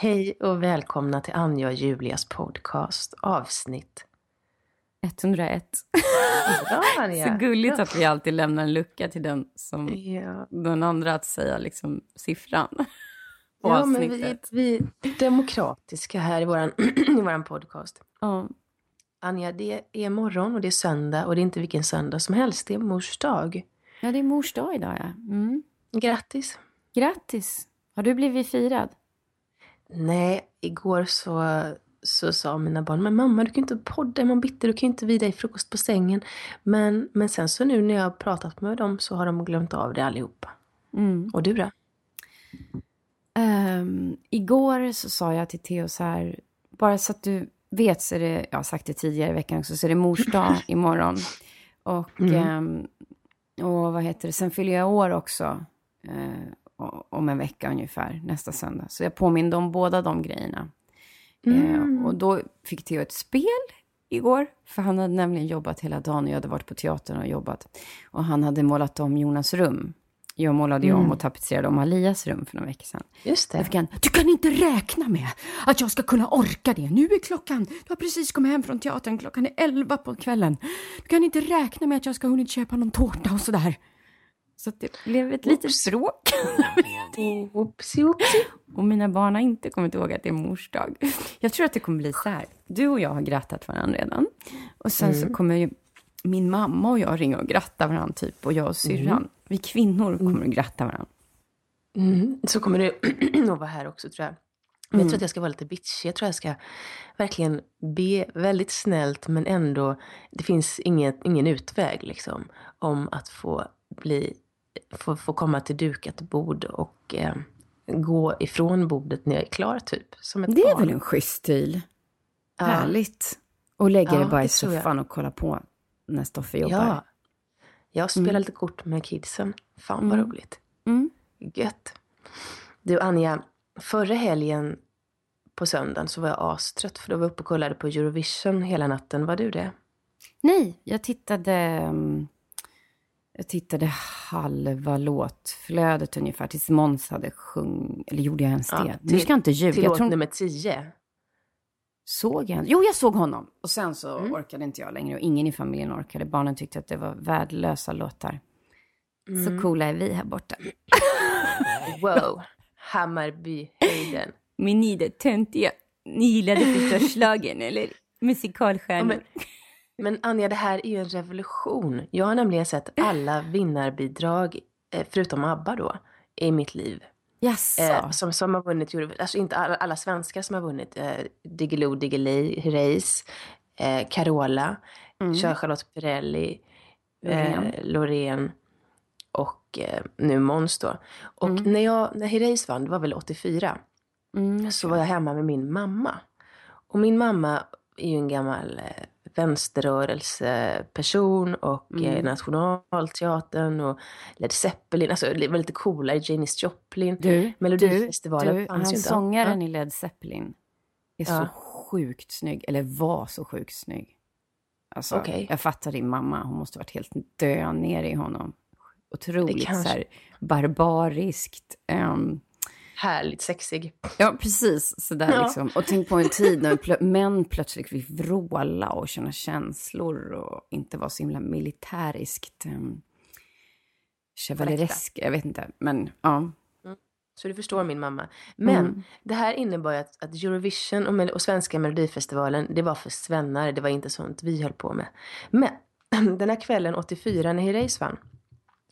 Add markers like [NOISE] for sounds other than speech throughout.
Hej och välkomna till Anja och Julias podcast, avsnitt 101. Bra, Anja. [LAUGHS] Så gulligt att vi alltid lämnar en lucka till den som Ja, den andra att säga liksom siffran på [LAUGHS] ja men vi, vi är demokratiska här i våran, [CLEARS THROAT] i våran podcast. Ja. Anja, det är morgon och det är söndag och det är inte vilken söndag som helst, det är mors dag. ja, det är mors dag idag ja. Mm. Grattis! Grattis! Har du blivit firad? Nej, igår så, så sa mina barn, men mamma du kan inte podda imorgon bitti, du kan inte vila dig frukost på sängen. Men, men sen så nu när jag har pratat med dem så har de glömt av det allihopa. Mm. Och du då? Ehm, igår så sa jag till Theo så här, bara så att du vet så är det, jag har sagt det tidigare i veckan också, så är det mors dag [CLEARS THROAT] imorgon. Och, Mm. ehm, och vad heter det, sen fyller jag år också. eh, om en vecka ungefär, nästa söndag. Så jag påminde om båda de grejerna. Mm. Eh, och då fick Theo ett spel igår, för han hade nämligen jobbat hela dagen och jag hade varit på teatern och jobbat. Och han hade målat om Jonas rum. Jag målade ju om Mm. och tapetserade om Alias rum för några veckor sedan. Just det. fick han, du kan inte räkna med att jag ska kunna orka det. Nu är klockan, du har precis kommit hem från teatern, klockan är elva på kvällen. Du kan inte räkna med att jag ska ha hunnit köpa någon tårta och sådär. Så det blev ett litet bråk. [LAUGHS] Oopsie, oopsie. Och mina barn har inte kommit ihåg att det är mors dag. Jag tror att det kommer bli så här. Du och jag har grattat varandra redan. Och sen så kommer ju min mamma och jag ringa och gratta varandra typ. Och jag och syrran. Vi kvinnor kommer att gratta varandra. Mm. Så kommer det [CLEARS THROAT] nog vara här också tror jag. Men jag tror att jag ska vara lite bitchig. Jag tror jag ska verkligen be väldigt snällt men ändå, det finns inget, ingen utväg liksom. Om att få bli, få, få komma till dukat bord och eh, gå ifrån bordet när jag är klar typ. Som ett Det är barn. väl en schysst stil? Ja. Härligt. Och lägga Ja, dig bara i soffan och kolla på när Stoffe jobbar. Ja. Jag spelar Mm. lite kort med kidsen. Fan vad Mm. roligt. Mm. Gött. Du Anja, förra helgen på söndagen så var jag astrött för då var jag uppe och kollade på Eurovision hela natten. Var du det? Nej, jag tittade... mm, Jag tittade halva låtflödet ungefär tills Måns hade sjung... Eller gjorde jag ens Ja, det? nu till- ska jag inte ljuga. Till Jag låt tror... nummer 10. Såg jag? Jo, jag såg honom. Och sen så Mm. orkade inte jag längre och ingen i familjen orkade. Barnen tyckte att det var värdelösa låtar. Mm. Så coola är vi här borta. [LAUGHS] Wow. Hammarbyhöjden. Men ni där töntiga, ni gillade förstås schlagern eller Ja, musikalstjärnor. men, men Anja, det här är ju en revolution. Jag har nämligen sett alla vinnarbidrag, eh, förutom ABBA då, i mitt liv. Jaså? Eh, som, som har vunnit Eurovision. Alltså inte alla, alla svenskar som har vunnit. Eh, Diggiloo Diggiley, Herreys, eh, Carola, Mm. Charlotte Perrelli, eh, Loreen och eh, nu Måns då. Och Mm. när, jag, när Herreys vann, det var väl 84, Mm. så var jag hemma med min mamma. Och min mamma är ju en gammal eh, vänsterrörelseperson och Mm. eh, Nationalteatern och Led Zeppelin, alltså det var lite coolare, Janis Joplin. Du, Melodifestivalen du, fanns ju inte. sångaren Ja. i Led Zeppelin är så Ja. sjukt snygg, eller var så sjukt snygg. Alltså, Okej. jag fattar din mamma, hon måste varit helt dö ner i honom. Otroligt kanske- så här barbariskt. ehm, Härligt sexig. ja, precis. Sådär Ja. liksom. Och tänk på en tid när plö- [LAUGHS] män plötsligt fick vråla och känna känslor och inte vara så himla militäriskt um, chevaleresk. Jag vet inte, men ja. Så du förstår min mamma. Men Mm. det här innebar ju att, att Eurovision och, Mel- och svenska melodifestivalen, det var för svennar, det var inte sånt vi höll på med. Men [CLEARS THROAT] den här kvällen 84 när Herreys vann,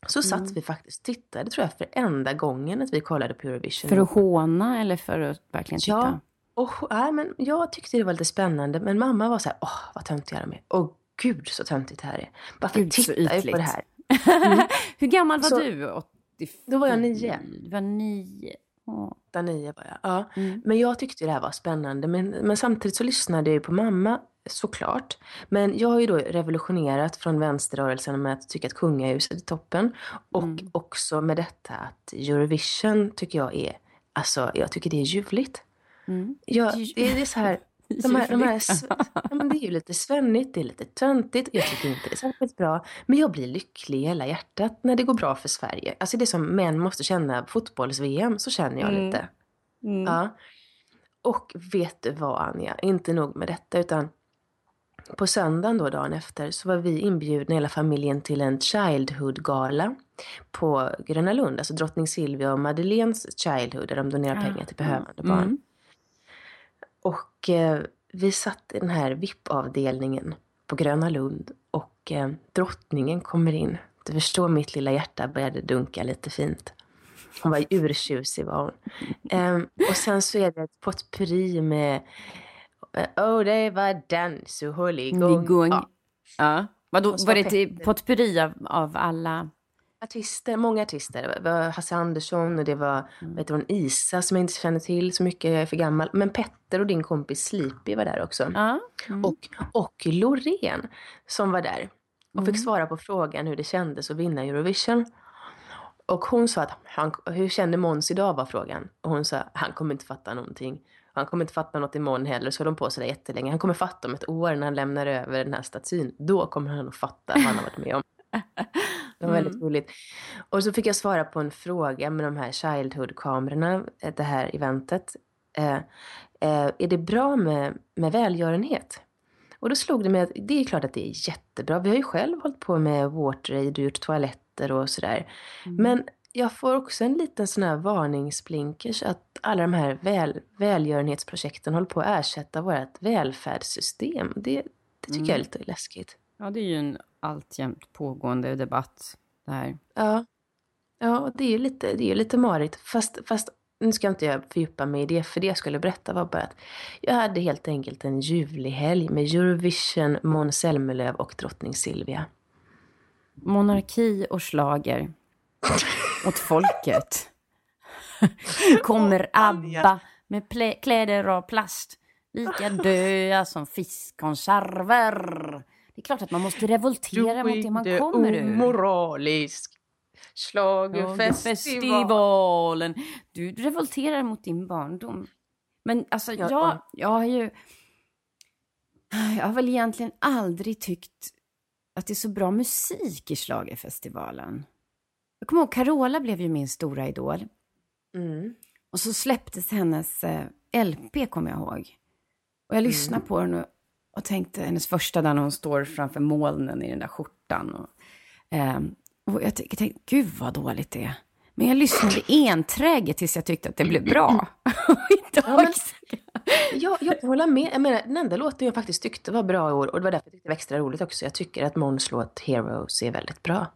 så satt Mm. vi faktiskt och tittade tror jag för enda gången att vi kollade på Eurovision. För att håna eller för att verkligen titta? Ja. Och, nej, men jag tyckte det var lite spännande, men mamma var så här, åh vad töntiga de är. Åh gud så töntigt det här är. Varför Gud, tittar jag på det här? [LAUGHS] Hur gammal var Så- du? 84? Då var jag nio. Du var nio. 89 var jag. Ja. Mm. Men jag tyckte det här var spännande. Men, men samtidigt så lyssnade jag ju på mamma såklart. Men jag har ju då revolutionerat från vänsterrörelsen med att tycka att kungahuset är toppen. Och Mm. också med detta att Eurovision tycker jag är, alltså jag tycker det är ljuvligt. Mm. Är- det är så här, de här, de här, ja, men det är ju lite svennigt, det är lite töntigt. Jag tycker inte det är särskilt bra. Men jag blir lycklig i hela hjärtat när det går bra för Sverige. Alltså det är som män måste känna fotbolls-VM, så känner jag Mm. lite. Mm. Ja. och vet du vad Anja, inte nog med detta utan på söndagen då, dagen efter, så var vi inbjudna hela familjen till en Childhood-gala på Gröna Lund, alltså drottning Silvia och Madeleines Childhood, där de donerar pengar till behövande barn. Och eh, vi satt i den här VIP-avdelningen på Gröna Lund och eh, drottningen kommer in. Du förstår, mitt lilla hjärta började dunka lite fint. Hon var urtjusig var hon. Um, och sen så är det ett potpurri med Oh, det var dans och hålligång. Igång. Ja. ja. Vadå, så var det till potpurri av, av alla? Artister, många artister. Det var Hasse Andersson och det var Mm. vet du, Isa som jag inte känner till så mycket, jag är för gammal. Men Petter och din kompis Sleepy var där också. Mm. Och, och Loreen som var där och Mm. fick svara på frågan hur det kändes att vinna Eurovision. Och hon sa att, han, hur kände Måns idag var frågan. Och hon sa, han kommer inte fatta någonting. Han kommer inte fatta något imorgon heller, så höll de på sådär jättelänge. Han kommer fatta om ett år när han lämnar över den här statyn. Då kommer han att fatta vad han har varit med om. [LAUGHS] Det var väldigt Mm. roligt. Och så fick jag svara på en fråga med de här Childhood-kamerorna, eh, det här eventet. Eh, eh, är det bra med, med välgörenhet? Och då slog det mig att det är klart att det är jättebra. Vi har ju själv hållit på med WaterAid och gjort toaletter och sådär. Mm. Men jag får också en liten sån här varningsblinkers att alla de här väl, välgörenhetsprojekten håller på att ersätta vårt välfärdssystem. Det, det tycker jag är lite läskigt. ja, det är ju en alltjämt pågående debatt. Det här. Ja, ja det är ju lite, det är lite marigt. Fast, fast nu ska inte jag fördjupa mig i det, för det jag skulle berätta var bara att jag hade helt enkelt en ljuvlig helg med Eurovision, Måns Zelmerlöw och drottning Silvia. Monarki och slager [LAUGHS] åt folket. [LAUGHS] Kommer ABBA med kläder av plast. Lika döda som fiskkonserver. Det är klart att man måste revoltera mot det man kommer ur. Omoralisk. Schlagerfestival. Festivalen. Du revolterar mot din barndom. Men alltså, Ja, jag, ja. jag har ju... Jag har väl egentligen aldrig tyckt att det är så bra musik i schlagerfestivalen. Jag kommer ihåg, Carola blev ju min stora idol. Mm. Och så släpptes hennes eh, LP, kommer jag ihåg. Och jag lyssnade Mm. på den och, och tänkte, hennes första där när hon står framför molnen i den där skjortan. Och, ehm, och jag tänkte, gud vad dåligt det är. Men jag lyssnade enträget tills jag tyckte att det blev bra. [LAUGHS] Idag, Ja, men- Jag, jag hålla med. Jag menar, den enda låten jag faktiskt tyckte var bra i år, och det var därför jag tyckte det var extra roligt också. Jag tycker att Måns låt Heroes är väldigt bra.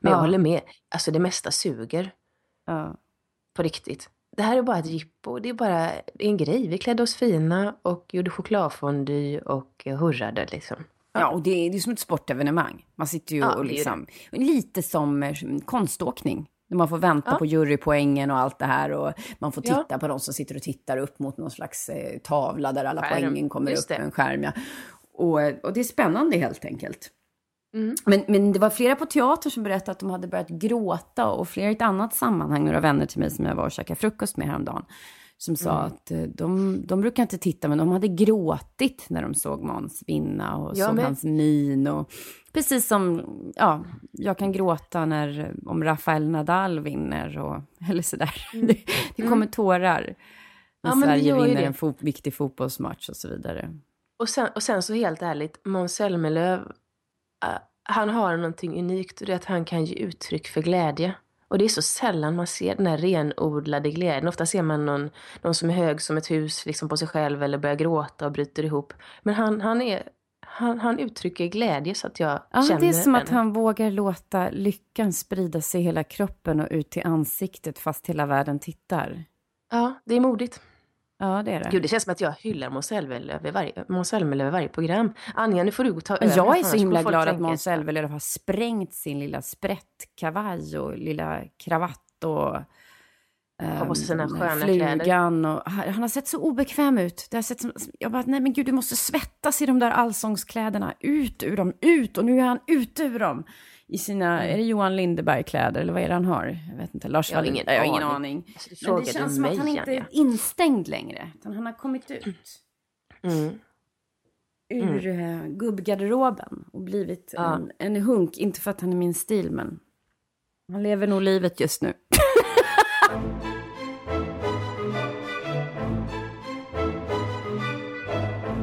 Men jag Ja. håller med. Alltså det mesta suger. ja. På riktigt. Det här är bara ett jippo. Det är bara en grej. Vi klädde oss fina och gjorde chokladfondy och eh, hurrade liksom. ja, och det är, det är som ett sportevenemang. Man sitter ju Ja, och liksom, lite som eh, konståkning. När man får vänta Ja. på jurypoängen och allt det här. Och man får Ja. titta på de som sitter och tittar upp mot någon slags eh, tavla där alla Skärm. poängen kommer Just upp det. en skärm. Ja. Och, och det är spännande helt enkelt. Mm. Men, men det var flera på teater som berättade att de hade börjat gråta och flera i ett annat sammanhang, några vänner till mig som jag var och käkade frukost med häromdagen, som sa Mm. att eh, de, de brukar inte titta, men de hade gråtit när de såg Måns vinna och Jag såg med. hans min. Och, precis som ja, jag kan gråta när, om Rafael Nadal vinner, och, [LAUGHS] eller sådär. Det, det kommer tårar när Mm. Ja, men Sverige vinner en fo- viktig fotbollsmatch och så vidare. Och sen, och sen så helt ärligt, Måns Zelmerlöw, eh, han har någonting unikt och det är att han kan ge uttryck för glädje. Och det är så sällan man ser den här renodlade glädjen. Ofta ser man någon, någon som är hög som ett hus liksom på sig själv eller börjar gråta och bryter ihop. Men han, han, är, han, han uttrycker glädje så att jag Ja, känner det är som den. att han vågar låta lyckan sprida sig i hela kroppen och ut till ansiktet fast hela världen tittar. Ja, det är modigt. Ja, det är det. Gud, det känns som att jag hyllar Måns Zelmerlöw i varje, Måns program. Anja, nu får du ta över. jag är så himla glad att Måns Zelmerlöw har sprängt sin lilla sprättkavaj och lilla kravatt och där sköna flugan. Och, han han har sett så obekväm ut. Det har sett som, jag bara, nej men gud, du måste svettas i de där allsångskläderna. Ut ur dem, ut! Och nu är han ute ur dem. I sina, är det Johan Lindeberg-kläder eller vad är det han har? Jag vet inte. Lars Jag har ingen jag har ingen aning. du Men det känns som att han inte är instängd längre. Utan han har kommit ut Mm. ur eh, gubbgarderoben och blivit Ja. en, en hunk. Inte för att han är min stil, men han lever nog livet just nu. [LAUGHS]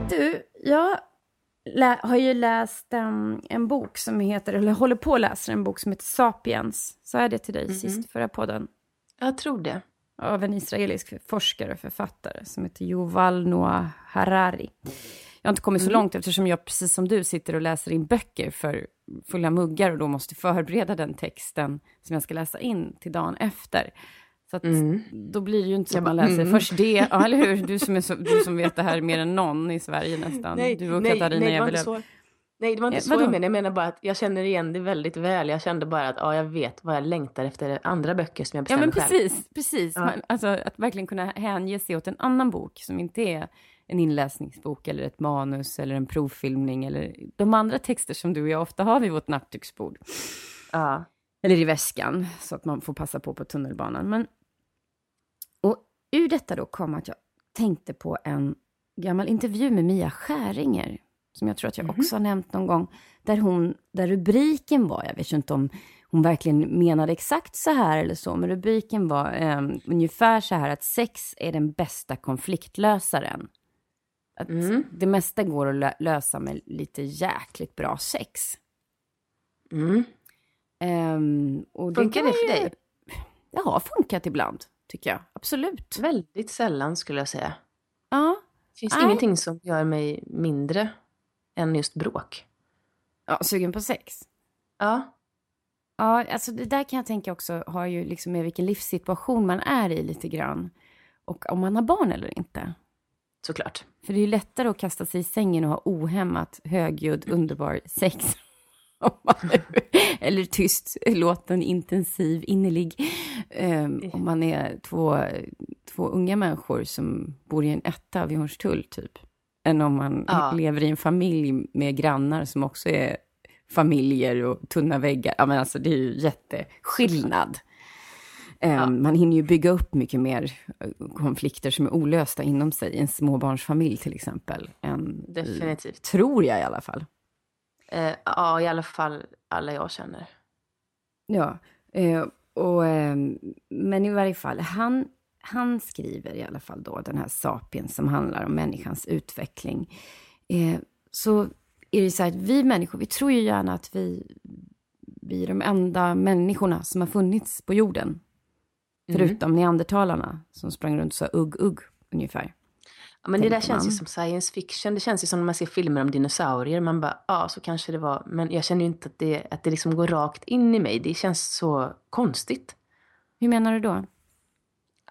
jag lä- har ju läst um, en bok som heter, eller håller på att läsa en bok som heter Sapiens. Sa jag det till dig mm -hmm. sist förra podden? Jag tror det. Av en israelisk forskare och författare som heter Yuval Noah Harari. Jag har inte kommit så mm. långt eftersom jag precis som du sitter och läser in böcker för fulla muggar och då måste förbereda den texten som jag ska läsa in till dagen efter. Så att mm. då blir det ju inte så att man läser mm. först det, ja, eller hur? Du som, är så, du som vet det här mer än någon i Sverige nästan. Nej, du och nej, Katarina nej, Evelöv. Nej, det var inte eh, så jag menade. Jag menar bara att jag känner igen det väldigt väl. Jag kände bara att ja, jag vet vad jag längtar efter andra böcker som jag bestämmer Ja, men precis, själv. precis. Ja. Man, alltså att verkligen kunna hänge sig åt en annan bok som inte är en inläsningsbok eller ett manus eller en provfilmning eller de andra texter som du och jag ofta har vid vårt nattduksbord. Ja. Eller i väskan, så att man får passa på på tunnelbanan. Men, ur detta då kom att jag tänkte på en gammal intervju med Mia Skäringer, som jag tror att jag mm. också har nämnt någon gång, där, hon, där rubriken var, jag vet inte om hon verkligen menade exakt så här eller så, men rubriken var um, ungefär så här att sex är den bästa konfliktlösaren. Att mm. det mesta går att lö lösa med lite jäkligt bra sex. Mm. Um, och Funkar det, det för dig? Det har funkat ibland, tycker jag. Absolut. Väldigt sällan skulle jag säga. Ja. Det finns Nej. ingenting som gör mig mindre än just bråk. Ja, sugen på sex? Ja. Ja, alltså det där kan jag tänka också har ju liksom med vilken livssituation man är i lite grann. Och om man har barn eller inte. Såklart. För det är ju lättare att kasta sig i sängen och ha ohämmat, högljudd, underbar sex. [LAUGHS] Eller tyst, låten intensiv, innerlig. Um, om man är två, två unga människor som bor i en etta vid Hornstull, typ. Än om man ja. lever i en familj med grannar som också är familjer och tunna väggar. Ja, men alltså det är ju jätteskillnad. Ja. Ehm, man hinner ju bygga upp mycket mer eh, konflikter som är olösta inom sig i en småbarnsfamilj till exempel. Än Definitivt. I, tror jag i alla fall. Eh, ja, i alla fall alla jag känner. Ja, eh, och, eh, men i varje fall, han, han skriver i alla fall då den här Sapiens som handlar om människans utveckling. Eh, så är det så här att vi människor, vi tror ju gärna att vi, vi är de enda människorna som har funnits på jorden. Mm. Förutom neandertalarna som sprang runt och sa ugg, ugg ungefär. Ja, men det där känns man. ju som science fiction. Det känns ju som när man ser filmer om dinosaurier. Man bara, ja så kanske det var. Men jag känner ju inte att det, att det liksom går rakt in i mig. Det känns så konstigt. Hur menar du då?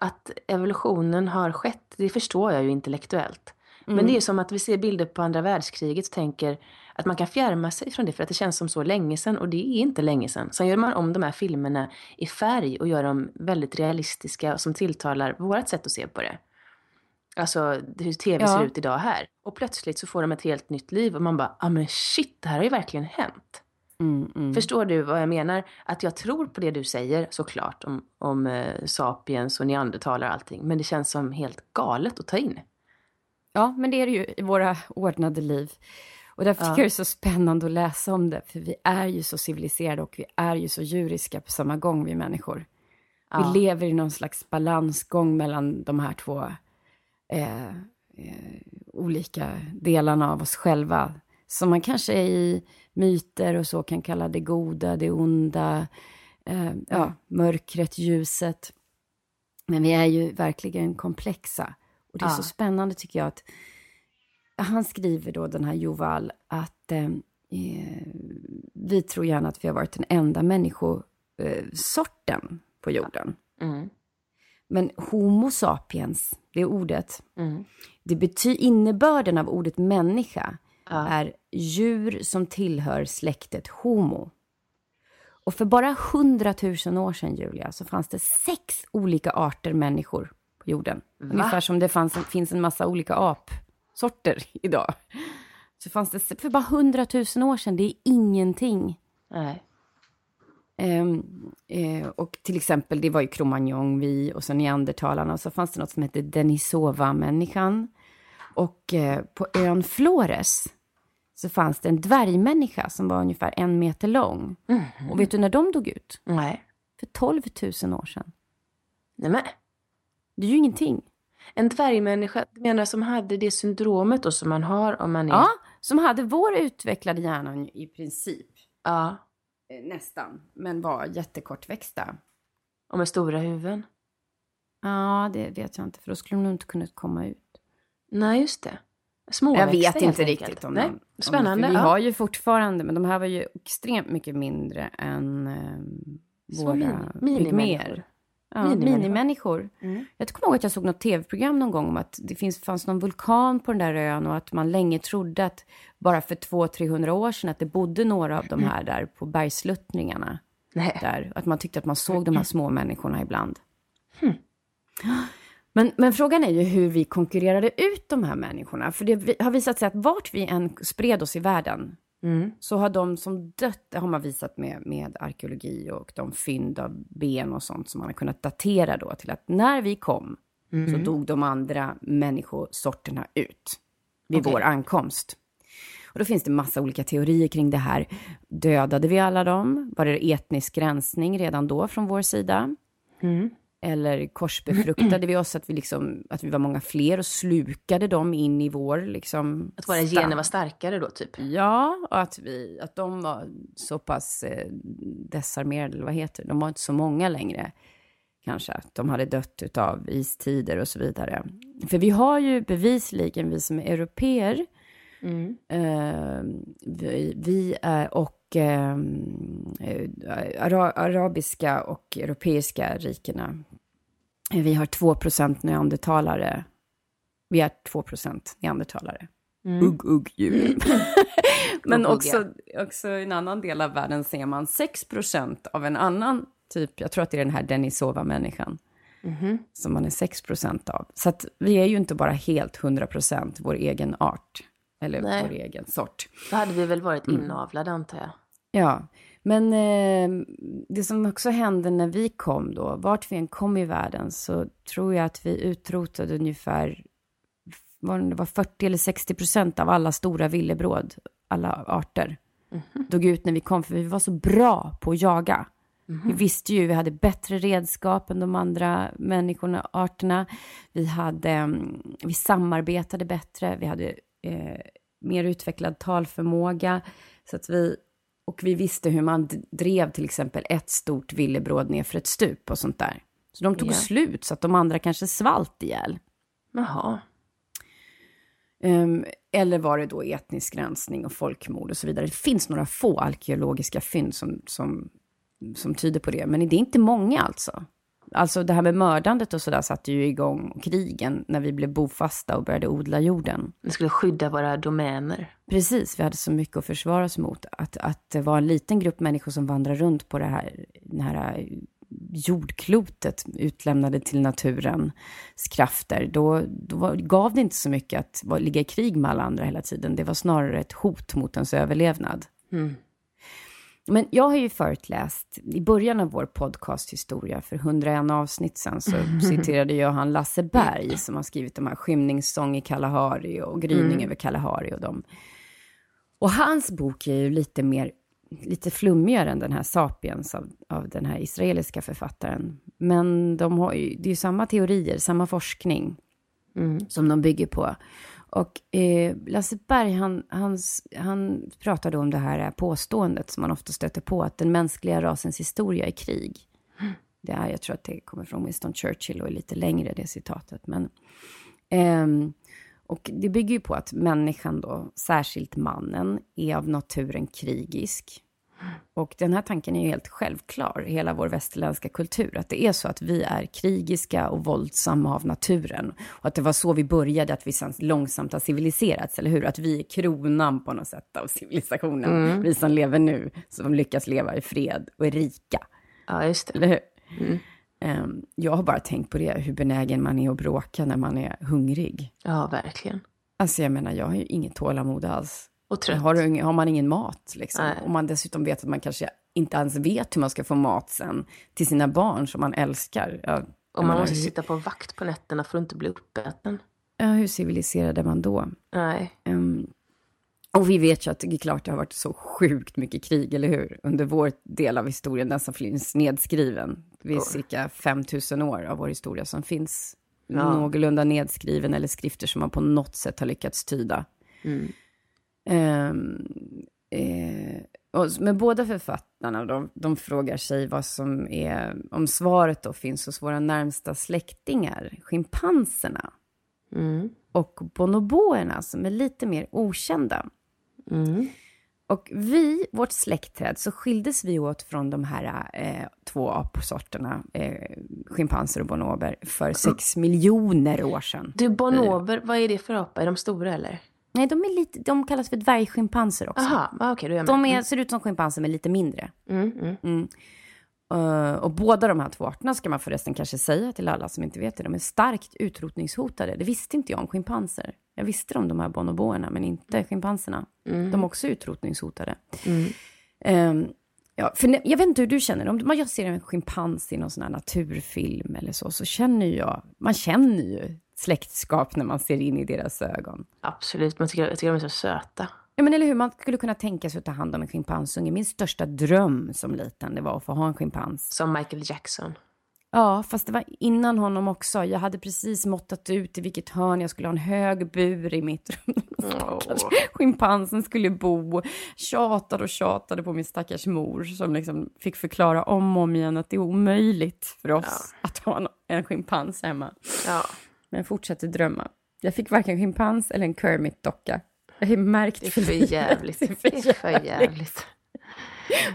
Att evolutionen har skett, det förstår jag ju intellektuellt. Mm. Men det är som att vi ser bilder på andra världskriget och tänker att man kan fjärma sig från det för att det känns som så länge sedan och det är inte länge sedan. Sen gör man om de här filmerna i färg och gör dem väldigt realistiska som tilltalar vårt sätt att se på det. Alltså hur tv ja. ser ut idag här. Och plötsligt så får de ett helt nytt liv och man bara, ja ah, men shit, det här har ju verkligen hänt. Mm, mm. Förstår du vad jag menar? Att jag tror på det du säger såklart om, om eh, sapiens och neandertalare och allting. Men det känns som helt galet att ta in. Ja, men det är det ju i våra ordnade liv. Och därför tycker ja. jag det är så spännande att läsa om det, för vi är ju så civiliserade och vi är ju så djuriska på samma gång, vi människor. Ja. Vi lever i någon slags balansgång mellan de här två eh, eh, olika delarna av oss själva. Som man kanske i myter och så kan kalla det goda, det onda, eh, ja, mörkret, ljuset. Men vi är ju verkligen komplexa. Och det är ja. så spännande tycker jag att han skriver då, den här Joval, att eh, eh, vi tror gärna att vi har varit den enda människosorten eh, på jorden. Mm. Men Homo sapiens, det ordet, mm. det betyder innebörden av ordet människa ja. är djur som tillhör släktet Homo. Och för bara hundratusen år sedan, Julia, så fanns det sex olika arter människor på jorden. Va? Ungefär som det fanns, finns en massa olika ap sorter idag. Så fanns det för bara hundratusen år sedan, det är ingenting. Nej. Um, uh, och till exempel, det var ju Cro-Magnon, vi och så neandertalarna. Och så fanns det något som hette Denisova-människan. Och uh, på ön Flores så fanns det en dvärgmänniska som var ungefär en meter lång. Mm. Och vet du när de dog ut? Nej. För 12 000 år sedan. Nej men. Det är ju ingenting. En dvärgmänniska, du menar som hade det syndromet då som man har om man är... Ja, som hade vår utvecklade hjärna i princip. Ja. Eh, Nästan, men var jättekortväxta. Och med stora huvuden. Ja, det vet jag inte, för då skulle de nog inte kunnat komma ut. Nej, just det. Jag Småväxta vet inte enkelt. riktigt om Nej, de... om de- Spännande. för vi ja. har ju fortfarande, men de här var ju extremt mycket mindre än eh, våra pygméer. Ja, Minimänniskor. Mm. Jag kommer ihåg att jag såg något tv-program någon gång om att det finns, fanns någon vulkan på den där ön och att man länge trodde att bara för 200-300 år sedan att det bodde några av de här där på bergsluttningarna. Nej. Där, att man tyckte att man såg de här små människorna ibland. Men, men frågan är ju hur vi konkurrerade ut de här människorna. För det vi- har visat sig att vart vi än spred oss i världen Mm. så har de som dött, det har man visat med, med arkeologi och de fynd av ben och sånt som man har kunnat datera då till att när vi kom så dog de andra människosorterna ut vid Okej. vår ankomst. Och då finns det massa olika teorier kring det här. Dödade vi alla dem? Var det etnisk rensning redan då från vår sida? Mm. Eller korsbefruktade vi oss att vi, liksom, att vi var många fler och slukade dem in i vår liksom, Att våra gener var starkare då, typ. Ja, och att, vi, att de var så pass eh, desarmerade, eller vad heter det? De var inte så många längre, kanske. Att de hade dött av istider och så vidare. För vi har ju bevisligen, vi som är europeer, Mm. eh, vi, vi är, och eh, eh, ara, arabiska och europeiska rikena, vi har 2% neandertalare. Vi är 2 neandertalare. Mm. Ugg, ugg, djur. [LAUGHS] Men också, också i en annan del av världen ser man 6% av en annan typ, jag tror att det är den här Denisova-människan, Mhm. som man är 6% av. Så att vi är ju inte bara helt 100% vår egen art, eller Nej. vår egen sort. Då hade vi väl varit Mm. inavlade, antar jag. Ja, men eh, det som också hände när vi kom då, vart vi än kom i världen, så tror jag att vi utrotade ungefär var det var 40 eller 60 procent av alla stora villebråd, alla arter, dog ut när vi kom, för vi var så bra på att jaga. Vi visste ju, vi hade bättre redskap än de andra människorna, arterna. Vi, hade, mm, vi samarbetade bättre, vi hade eh, mer utvecklad talförmåga. Så att vi, och vi visste hur man drev till exempel ett stort villebråd ner för ett stup och sånt där. Så de tog Ja. slut så att de andra kanske svalt ihjäl. Jaha. Ehm, eller var det då etnisk rensning och folkmord och så vidare. Det finns några få arkeologiska fynd som, som, som tyder på det, men det är inte många alltså. Alltså det här med mördandet och sådär satte ju igång krigen när vi blev bofasta och började odla jorden. Vi skulle skydda våra domäner. Precis, vi hade så mycket att försvara oss mot. Att, att det var en liten grupp människor som vandrar runt på det här, det här jordklotet utlämnade till naturens krafter, då, då var, gav det inte så mycket att vara, ligga i krig med alla andra hela tiden. Det var snarare ett hot mot ens överlevnad. Mm. Men jag har ju förut läst, i början av vår podcasthistoria, för 101 avsnitt sen, så [LAUGHS] citerade jag han Lasse Berg, som har skrivit de här Skymningssång i Kalahari och Gryning över Kalahari och dem. Och hans bok är ju lite mer, lite flummigare än den här Sapiens av, av den här israeliska författaren. Men de har ju, det är ju samma teorier, samma forskning som de bygger på. Och eh, Lasse Berg, han, han, han pratade om det här påståendet som man ofta stöter på, att den mänskliga rasens historia är krig. Det är, jag tror att det kommer från Winston Churchill och är lite längre det citatet. Men, eh, och det bygger ju på att människan då, särskilt mannen, är av naturen krigisk. Och den här tanken är ju helt självklar i hela vår västerländska kultur. Att det är så att vi är krigiska och våldsamma av naturen. Och att det var så vi började, att vi långsamt har civiliserats, eller hur? Att vi är kronan på något sätt av civilisationen. Vi som lever nu, som lyckas leva i fred och är rika. Ja, just det. Eller hur? Ehm, jag har bara tänkt på det, hur benägen man är att bråka när man är hungrig. Ja, verkligen. Alltså jag menar, jag har ju inget tålamod alls. Och trött. Har, du, har man ingen mat, liksom, Nej. och man dessutom vet att man kanske inte ens vet hur man ska få mat sen till sina barn som man älskar. Ja, Och man måste hur, sitta på vakt på nätterna för att inte bli uppäten. ja, hur civiliserad är man då? Nej. Ehm, och vi vet ju att det är klart det har varit så sjukt mycket krig, eller hur? Under vår del av historien, den som finns nedskriven. Det är cirka 5000 år av vår historia som finns ja. någorlunda nedskriven eller skrifter som man på något sätt har lyckats tyda. Mm. Um, eh, med båda författarna, de, de frågar sig vad som är, om svaret då finns hos våra närmsta släktingar, schimpanserna. Mm. Och bonoboerna som är lite mer okända. Mm. Och vi, vårt släktträd, så skildes vi åt från de här eh, två apsorterna, eh, schimpanser och bonober, för sex miljoner år sedan. Du, bonober, vad är det för apa? Är de stora eller? Nej, de, är lite, de kallas för dvärgschimpanser också. Aha, okej, okay, då är jag med. De är, mm. ser ut som schimpanser, men lite mindre. Mm, mm. Mm. Uh, och båda de här två arterna ska man förresten kanske säga till alla som inte vet det. De är starkt utrotningshotade. Det visste inte jag om schimpanser. Jag visste om de här bonoboerna, men inte schimpanserna. Mm. De är också utrotningshotade. Um, ja, för jag vet inte hur du känner. Om jag ser en schimpans i någon sån här naturfilm eller så, så känner jag, man känner ju släktskap när man ser in i deras ögon. Absolut, man tycker, jag tycker de är så söta. Ja, men eller hur? Man skulle kunna tänka sig att ta hand om en schimpansunge. Min största dröm som liten, det var att få ha en schimpans. Som Michael Jackson. Ja, fast det var innan honom också. Jag hade precis måttat ut i vilket hörn jag skulle ha en hög bur i mitt rum. [LAUGHS] Oh. Schimpansen skulle bo. Tjatade och tjatade på min stackars mor som liksom fick förklara om och om igen att det är omöjligt för oss ja. att ha en schimpans hemma. Ja. Men fortsatte drömma. Jag fick varken schimpans eller en Kermit-docka. Jag har märkt det är för jävligt. [LAUGHS] det är för jävligt.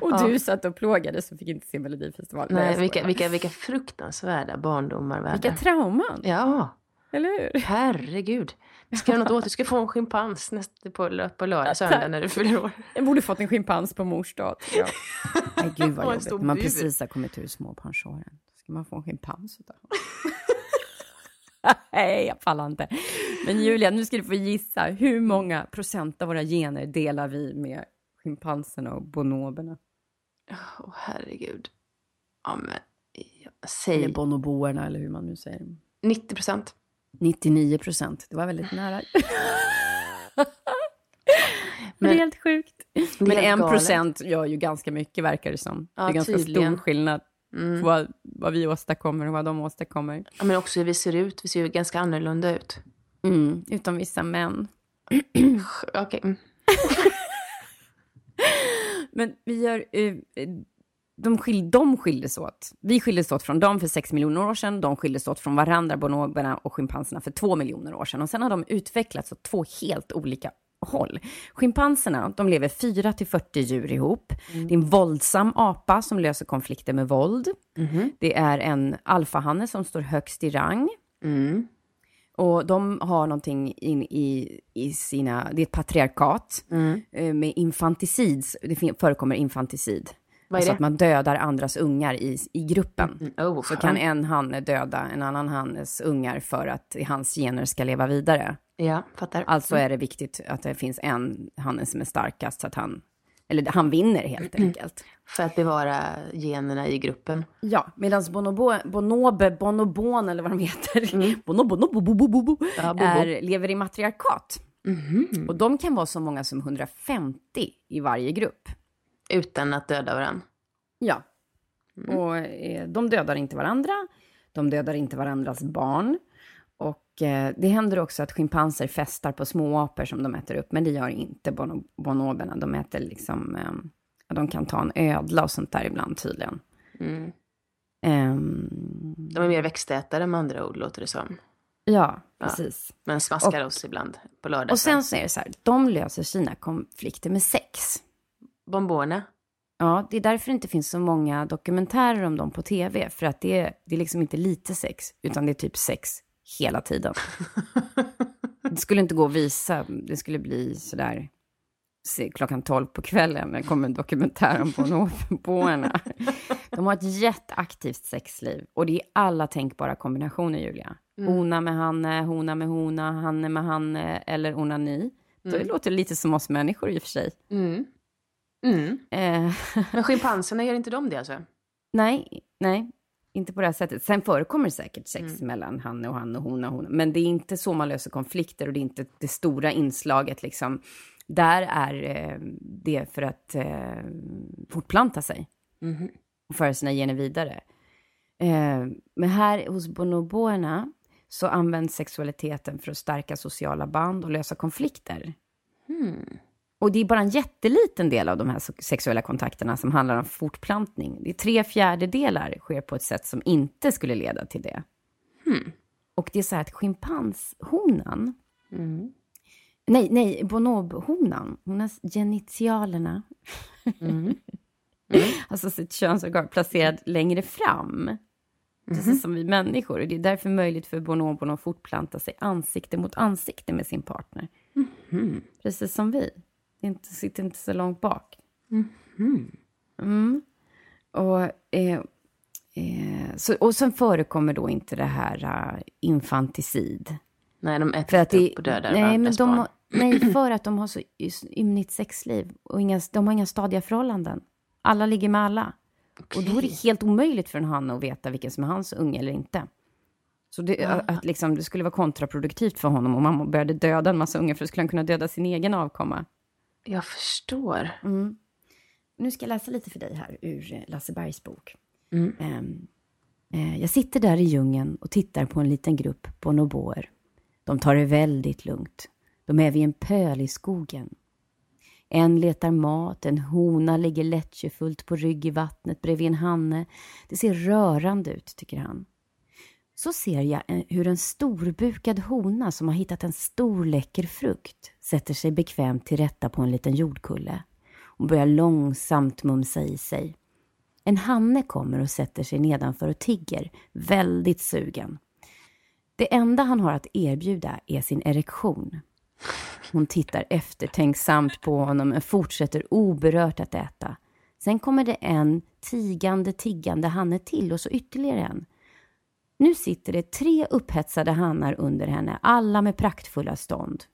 Och ja. du satt och plågades och fick inte se Melodifestivalen. Nej, vilka, vilka, vilka fruktansvärda barndomar. Vilka trauman. Ja. Eller hur? Herregud. Ska du något åt? Du ska få en schimpans nästa på, på lördag, söndag när du fyller år. Jag borde fått en schimpans på mors dag. Ja. [LAUGHS] Nej, gud vad jobbigt. Man precis har kommit ur småbarnsåren. Ska man få en schimpans utav [LAUGHS] Nej, jag pallar inte. Men Julia, nu ska du få gissa. Hur många procent av våra gener delar vi med schimpanserna och bonoberna? Åh, oh, herregud. Ja, men säg... Eller bonoboerna, eller hur man nu säger. 90 procent. 99 procent. Det var väldigt nära. [LAUGHS] Men, det är helt sjukt. Men en procent gör ju ganska mycket, verkar det som. Ja, det är ganska tydligen. stor skillnad mm. vad, vad, vi åstadkommer och vad de åstadkommer. Ja, men också hur vi ser ut. Vi ser ju ganska annorlunda ut. Mm, utom vissa män. [CLEARS THROAT] Okej. Mm. [LAUGHS] men vi gör... Uh, de, skil, de skildes åt. Vi skildes åt från dem för sex miljoner år sedan. De skildes åt från varandra, bonoberna och schimpanserna, för två miljoner år sedan. Och sen har de utvecklats åt två helt olika håll. Schimpanserna, de lever 4 till 40 djur ihop. Mm. Det är en våldsam apa som löser konflikter med våld. Mm. Det är en alfahanne som står högst i rang. Mm. Och de har någonting in i, i sina, det är ett patriarkat mm. eh, med infanticid, det förekommer infanticid. Alltså att man dödar andras ungar i, i gruppen. Mm. Oh, så kan en hanne döda en annan hannes ungar för att hans gener ska leva vidare. Ja, fattar. Alltså mm. är det viktigt att det finns en hanne som är starkast så att han, eller han vinner helt mm. enkelt. För att bevara generna i gruppen. Ja, medan bonobo, bonobe, bonobon eller vad de heter, mm. [LAUGHS] bonobo, bonobo, bo, bo, bo, ja, är, lever i matriarkat. Mm. Och de kan vara så många som 150 i varje grupp. Utan att döda varandra? Ja. Mm. Och eh, de dödar inte varandra, de dödar inte varandras barn. Och eh, det händer också att schimpanser festar på småapor som de äter upp, men det gör inte bon bonoberna. De äter liksom, eh, de kan ta en ödla och sånt där ibland tydligen. Mm. Um, de är mer växtätare med andra ord, låter det som. Ja, precis. Ja, men smaskar och, oss ibland på lördag. Och sen så är det så här, de löser sina konflikter med sex. Bombone? Ja, det är därför det inte finns så många dokumentärer om dem på tv. För att det är, det är liksom inte lite sex, utan det är typ sex hela tiden. [LAUGHS] det skulle inte gå att visa. Det skulle bli sådär klockan tolv på kvällen när det kommer en dokumentär om bonoboerna. [LAUGHS] De har ett jätteaktivt sexliv och det är alla tänkbara kombinationer, Julia. Mm. Ona med Hanne, hona med hona, Hanne med Hanne eller onani. Mm. Det låter lite som oss människor i och för sig. Mm. Mm. Eh. Men schimpanserna, gör inte de det alltså? Nej, nej, inte på det här sättet. Sen förekommer det säkert sex mm. mellan han och han och hon och hon. Men det är inte så man löser konflikter och det är inte det stora inslaget liksom. Där är eh, det för att eh, fortplanta sig mm. och föra sina gener vidare. Eh, men här hos bonoboerna så används sexualiteten för att stärka sociala band och lösa konflikter. Hmm. Och det är bara en jätteliten del av de här sexuella kontakterna som handlar om fortplantning. Det är tre fjärdedelar sker på ett sätt som inte skulle leda till det. Hmm. Och det är så här att schimpanshonan, Mm. nej, nej, bonobhonan, hon har genitialerna, [LAUGHS] Mm. alltså sitt könsorgan placerat längre fram. Precis Mhm. som vi människor. Och det är därför möjligt för bonobon att fortplanta sig ansikte mot ansikte med sin partner. Mm. Precis som vi. Inte, sitter inte så långt bak. Mm. Mm. Och, eh, eh, så, och sen förekommer då inte det här uh, infanticid. Nej, de äter För att inte det, upp och dödar nej, men de, har- nej, för att de har så ymnigt sexliv. Och inga, de har inga stadiga förhållanden. Alla ligger med alla. Och då är det helt omöjligt för en hanne att veta vilken som är hans unge eller inte. Så det, att, att liksom, det skulle vara kontraproduktivt för honom om han började döda en massa ungar, för då skulle han kunna döda sin egen avkomma. Jag förstår. Mm. Nu ska jag läsa lite för dig här ur eh, Lasse Bergs bok. Mm. Ehm, eh, jag sitter där i djungeln och tittar på en liten grupp bonoboer. De tar det väldigt lugnt. De är vid en pöl i skogen. En letar mat, en hona ligger lättjefullt på rygg i vattnet bredvid en hanne. Det ser rörande ut, tycker han. Så ser jag en- hur en storbukad hona som har hittat en stor läcker frukt sätter sig bekvämt till rätta på en liten jordkulle och börjar långsamt mumsa i sig. En hanne kommer och sätter sig nedanför och tigger, väldigt sugen. Det enda han har att erbjuda är sin erektion. Hon tittar eftertänksamt på honom men fortsätter oberört att äta. Sen kommer det en tigande, tiggande hanne till och så ytterligare en. Nu sitter det tre upphetsade hannar under henne, alla med praktfulla stånd.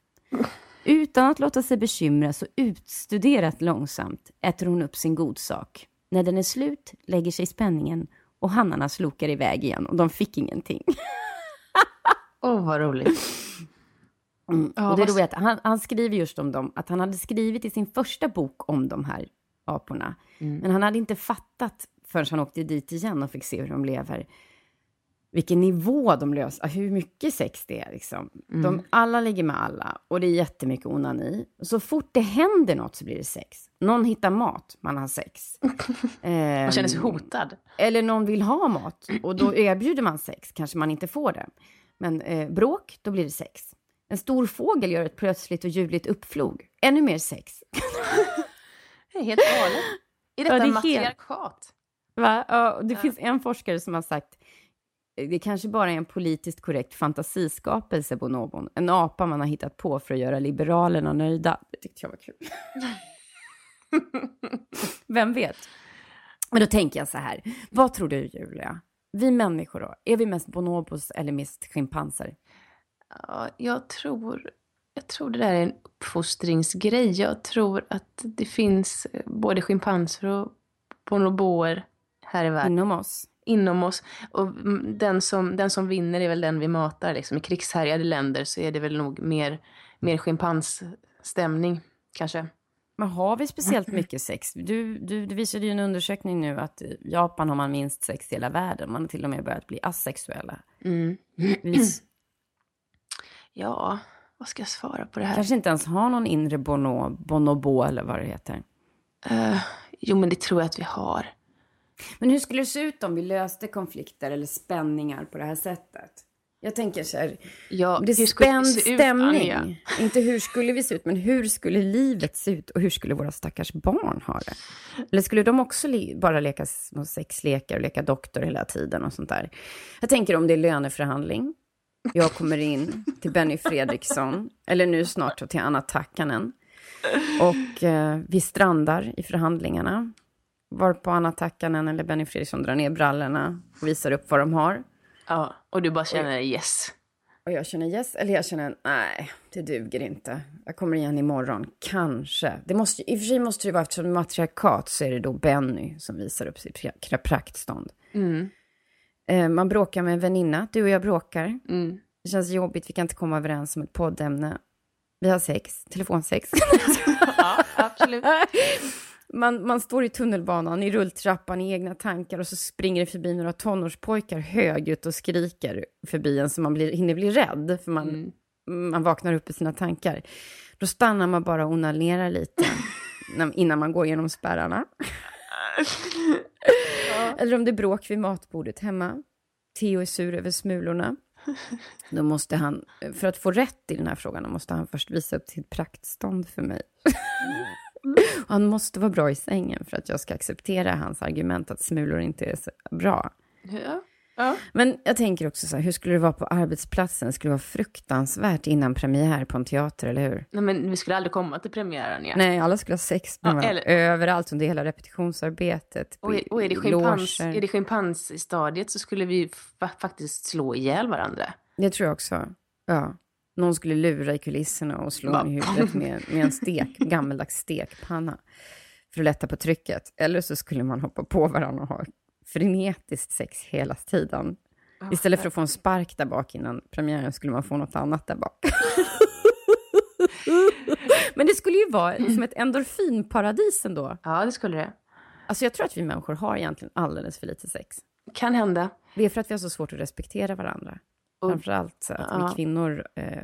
Utan att låta sig bekymras och utstuderat långsamt äter hon upp sin godsak. När den är slut lägger sig spänningen och hannarna slokar iväg igen och de fick ingenting. [LAUGHS] Åh, vad roligt. Mm. Ja, och det är att han, han skriver just om dem, att han hade skrivit i sin första bok om de här aporna. Mm. Men han hade inte fattat förrän han åkte dit igen och fick se hur de lever. Vilken nivå de löser, hur mycket sex det är. Liksom. Mm. De, alla ligger med alla och det är jättemycket onani. Så fort det händer något så blir det sex. Någon hittar mat, man har sex. [LAUGHS] Ehm, Man känner sig hotad. eller någon vill ha mat och då erbjuder man sex, kanske man inte får det. Men eh, bråk, då blir det sex. En stor fågel gör ett plötsligt och ljudligt uppflog. Ännu mer sex. [LAUGHS] Det är helt galet. Är Ja, detta det är helt- matriarkat? Va? Ja, det finns en forskare som har sagt eh, det kanske bara är en politiskt korrekt fantasiskapelse, bonobon. En apa man har hittat på för att göra liberalerna nöjda. Det tyckte jag var kul. [LAUGHS] Vem vet? Men då tänker jag så här. Vad tror du, Julia? Vi människor då? Är vi mest bonobos eller mest schimpanser? Ja, jag tror, jag tror det där är en uppfostringsgrej. Jag tror att det finns eh, både schimpanser och bonoboer här i världen. Inom oss? Inom oss. Och mm, den som, den som vinner är väl den vi matar. Liksom. I krigshärjade länder så är det väl nog mer, mer schimpansstämning, kanske. Men har vi speciellt mycket sex? Du, du, du visade ju en undersökning nu att i Japan har man minst sex i hela världen. Man har till och med börjat bli asexuella. Mm. Vi [CLEARS THROAT] Ja, vad ska jag svara på det här? kanske inte ens har någon inre bono, bonobo eller vad det heter. Eh, jo, men det tror jag att vi har. Men hur skulle det se ut om vi löste konflikter eller spänningar på det här sättet? Jag tänker så här, Ja, det är spänd ut, stämning. Anja? Inte hur skulle vi se ut, men hur skulle livet se ut och hur skulle våra stackars barn ha det? Eller skulle de också le- bara leka små sexlekar och leka doktor hela tiden och sånt där? Jag tänker om det är löneförhandling. Jag kommer in till Benny Fredriksson, eller nu snart till Anna Takkanen. Och eh, vi strandar i förhandlingarna. Varpå Anna Takkanen eller Benny Fredriksson drar ner brallorna och visar upp vad de har. Ja, och du bara känner yes. Och jag känner yes, eller jag känner nej, det duger inte. Jag kommer igen imorgon, kanske. Det måste, I och för sig måste det vara, eftersom det är matriarkat så är det då Benny som visar upp sitt pra- praktstånd. Mm. Eh, man bråkar med en väninna, du och jag bråkar. Mm. Det känns jobbigt, vi kan inte komma överens om ett poddämne. Vi har sex, telefonsex. [LAUGHS] Ja, absolut. [LAUGHS] man, man står i tunnelbanan, i rulltrappan, i egna tankar och så springer det förbi några tonårspojkar högljutt och skriker förbi en så man blir, hinner bli rädd, för man, mm. man vaknar upp i sina tankar. Då stannar man bara och onanerar lite innan man går genom spärrarna. ja. [LAUGHS] Eller om det är bråk vid matbordet hemma. Theo är sur över smulorna. [LAUGHS] Då måste han, för att få rätt i den här frågan, måste han först visa upp sitt praktstånd för mig. [LAUGHS] han måste vara bra i sängen för att jag ska acceptera hans argument att smulor inte är så bra. Ja. Ja. Men jag tänker också så här, hur skulle det vara på arbetsplatsen? Skulle det vara fruktansvärt innan premiär på en teater, eller hur? Nej, men vi skulle aldrig komma till premiären igen. Nej, alla skulle ha sex ja, eller... överallt under hela repetitionsarbetet. Och, är, och är, det schimpans, är det schimpansstadiet så skulle vi faktiskt slå ihjäl varandra. Det tror jag också. Ja. Någon skulle lura i kulisserna och slå mig i huvudet med, med en stek, [LAUGHS] gammeldags stekpanna för att lätta på trycket. Eller så skulle man hoppa på varandra och ha frenetiskt sex hela tiden. Oh, Istället för att få en spark där bak innan premiären skulle man få något annat där bak. [LAUGHS] Men det skulle ju vara som ett endorfinparadis ändå. Ja, det skulle det. Alltså jag tror att vi människor har egentligen alldeles för lite sex. Kan hända. Det är för att vi har så svårt att respektera varandra. Och, Framförallt att ja. vi kvinnor eh,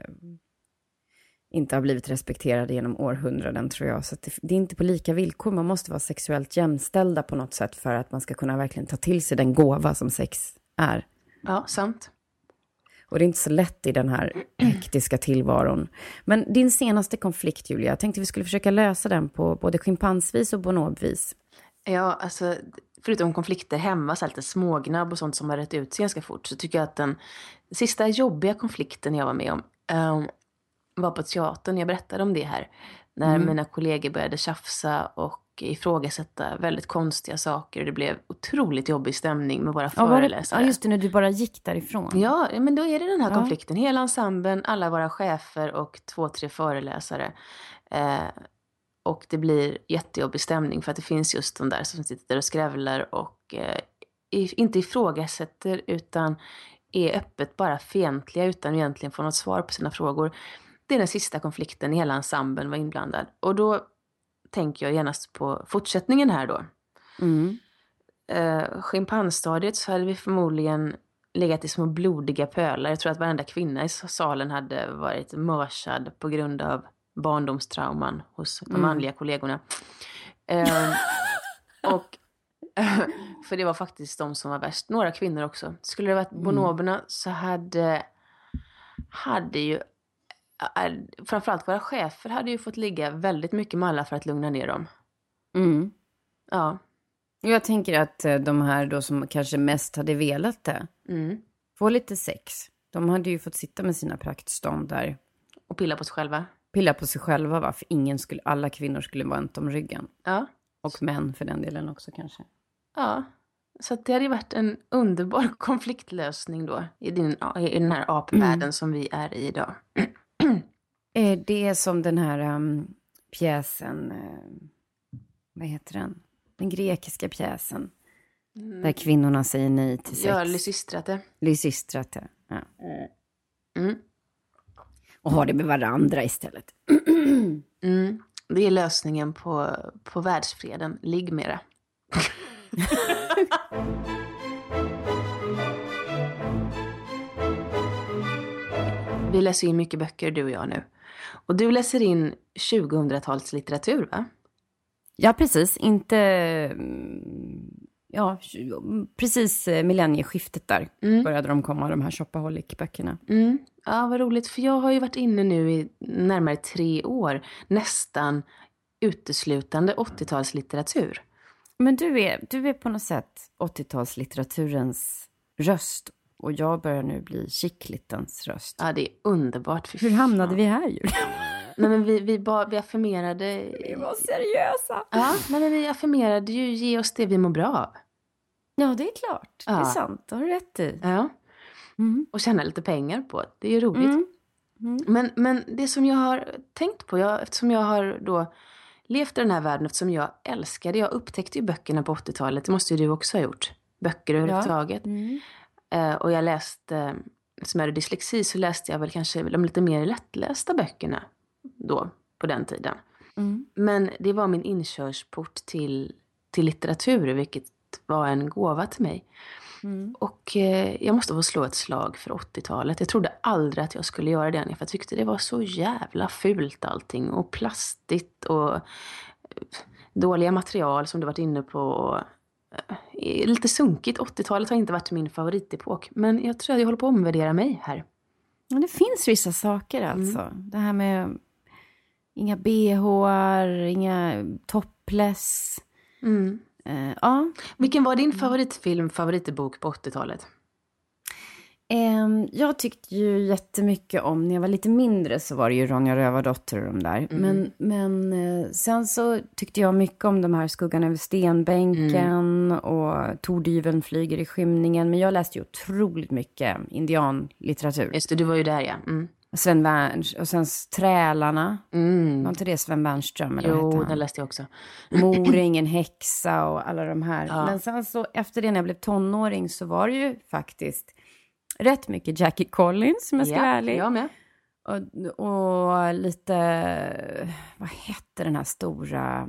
inte har blivit respekterade genom århundraden, tror jag. Så det, det, är inte på lika villkor. Man måste vara sexuellt jämställda på något sätt för att man ska kunna verkligen ta till sig den gåva som sex är. Ja, sant. Och det är inte så lätt i den här [CLEARS THROAT] hektiska tillvaron. Men din senaste konflikt, Julia, jag tänkte vi skulle försöka lösa den på både schimpansvis och bonobvis. Ja, alltså förutom konflikter hemma, så lite smågnabb och sånt som har rätt ut sig ganska fort, så tycker jag att den sista jobbiga konflikten jag var med om um, var på teatern. Jag berättade om det här. När mm. mina kollegor började tjafsa och ifrågasätta väldigt konstiga saker. Det blev otroligt jobbig stämning med våra ja, föreläsare. Ja, just det, när du bara gick därifrån. Ja, men då är det den här ja. konflikten. Hela ensemblen, alla våra chefer och två, tre föreläsare. Eh, och det blir jättejobbig stämning för att det finns just de där som sitter och skrävlar och eh, inte ifrågasätter utan är öppet bara fientliga utan egentligen få något svar på sina frågor. Det är den sista konflikten, hela ensemblen var inblandad. Och då tänker jag genast på fortsättningen här då. Mm. Uh, schimpanstadiet så hade vi förmodligen legat i små blodiga pölar. Jag tror att varenda kvinna i salen hade varit mörsad på grund av barndomstrauman hos de mm. manliga kollegorna. Uh, [LAUGHS] och, [LAUGHS] för det var faktiskt de som var värst. Några kvinnor också. Skulle det varit mm. bonoberna så hade, hade ju framförallt våra chefer hade ju fått ligga väldigt mycket med alla för att lugna ner dem. Mm. Ja. Jag tänker att eh, de här då som kanske mest hade velat det, mm. få lite sex. De hade ju fått sitta med sina praktstånd där. Och pilla på sig själva. Pilla på sig själva, va? För ingen skulle, alla kvinnor skulle vara om ryggen. Ja. Och män för den delen också kanske. Ja. Så det hade ju varit en underbar [LAUGHS] konfliktlösning då i, din, i den här apvärlden mm. som vi är i idag. [CLEARS THROAT] Eh, det är som den här um, pjäsen, uh, vad heter den? Den grekiska pjäsen. Mm. Där kvinnorna säger nej till sex. Ja, Lysistrate. Lysistrate, ja. Mm. Och har det med varandra istället. mm. Det är lösningen på, på världsfreden. Ligg mera. vi läser in mycket böcker du och jag nu. Och du läser in 2000-talslitteratur va? Ja, precis. Inte... Ja, precis eh, millennieskiftet där mm. började de komma, de här shopaholic-böckerna. Mm. Ja, vad roligt. För jag har ju varit inne nu i närmare tre år, nästan uteslutande 80-talslitteratur. Men du är, du är på något sätt 80-talslitteraturens röst och jag börjar nu bli Chicklittens röst. Ja, det är underbart. Hur hamnade vi här, Julia? [LAUGHS] Nej, men vi, vi, ba, vi affirmerade... Vi var seriösa. Ja, men vi affirmerade ju ge oss det vi mår bra av. Ja, det är klart. Ja. Det är sant. Det har du rätt i. Ja. Mm. Och tjäna lite pengar på. Det är ju roligt. Mm. Mm. Men, men det som jag har tänkt på, jag, eftersom jag har då levt i den här världen, eftersom jag älskade, jag upptäckte ju böckerna på 80-talet, det måste ju du också ha gjort. Böcker överhuvudtaget. Ja. Mm. Eh, och jag läste, eftersom jag hade dyslexi, så läste jag väl kanske de lite mer lättlästa böckerna då, på den tiden. Mm. Men det var min inkörsport till, till litteratur, vilket var en gåva till mig. Mm. Och eh, jag måste få slå ett slag för 80-talet. Jag trodde aldrig att jag skulle göra det, för jag tyckte det var så jävla fult allting. Och plastigt och eh, dåliga material som du varit inne på. Eh, lite sunkigt. 80-talet har inte varit min favoritepok. Men jag tror att jag håller på att omvärdera mig här. Men det finns vissa saker mm. alltså. Mm. Det här med inga bh, inga topless. Mm. Uh, ja. Vilken var din favoritfilm, favoritbok på 80-talet? Um, jag tyckte ju jättemycket om, när jag var lite mindre så var det ju Ronja Rövardotter och de där. Mm. Men, men uh, sen så tyckte jag mycket om de här Skuggan över stenbänken mm. och Tordyveln flyger i skymningen. Men jag läste ju otroligt mycket indianlitteratur. Just det, du var ju där ja. Mm. Sven Wernström, och sen Trälarna. Mm. Var inte det Sven Wernström? Eller jo, den läste jag också. Mor [CLEARS THROAT] ingen häxa och alla de här. Ja. Men sen så efter det när jag blev tonåring så var det ju faktiskt rätt mycket Jackie Collins om jag ska ja, vara ärlig. Jag med. Och, och lite, vad hette den här stora,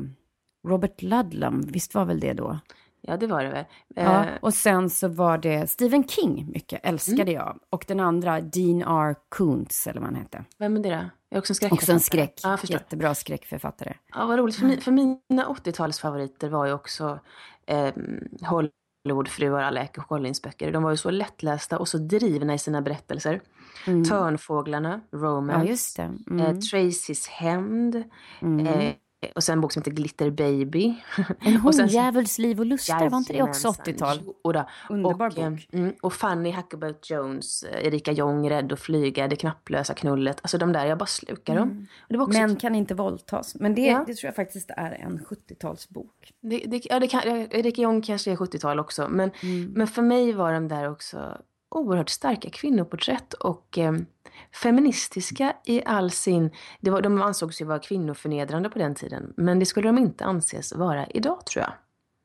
Robert Ludlum, visst var väl det då? Ja, det var det väl. Ja, eh, och sen så var det Stephen King, mycket älskade mm. jag. Och den andra, Dean R. Kuntz, eller vad han hette. Vem är det då? Jag också en skräckförfattare. Också en skräck. Ja, Jättebra skräckförfattare. Ja, vad roligt. För, mi för mina 80-talsfavoriter var ju också eh, Hollywoodfruar, alla Ecke Collins böcker. De var ju så lättlästa och så drivna i sina berättelser. Mm. Törnfåglarna, Romance. Ja, just det. Mm. Eh, Tracys hämnd. Mm. Eh, och sen en bok som heter Glitter Baby. En [LAUGHS] hundjävuls liv och lustar, var inte det också 80-tal? Underbar och, bok. Mm, och Fanny Huckabee Jones, eh, Erika Jong, Rädd att flyga, Det knapplösa knullet. Alltså de där, jag bara slukar dem. Mm. Män kan inte våldtas. Men det, ja. det tror jag faktiskt är en 70-talsbok. Det, det, ja, det kan, Erika Jong kanske är 70-tal också. Men, mm. men för mig var de där också oerhört starka kvinnoporträtt och eh, feministiska i all sin... Det var, de ansågs ju vara kvinnoförnedrande på den tiden, men det skulle de inte anses vara idag tror jag.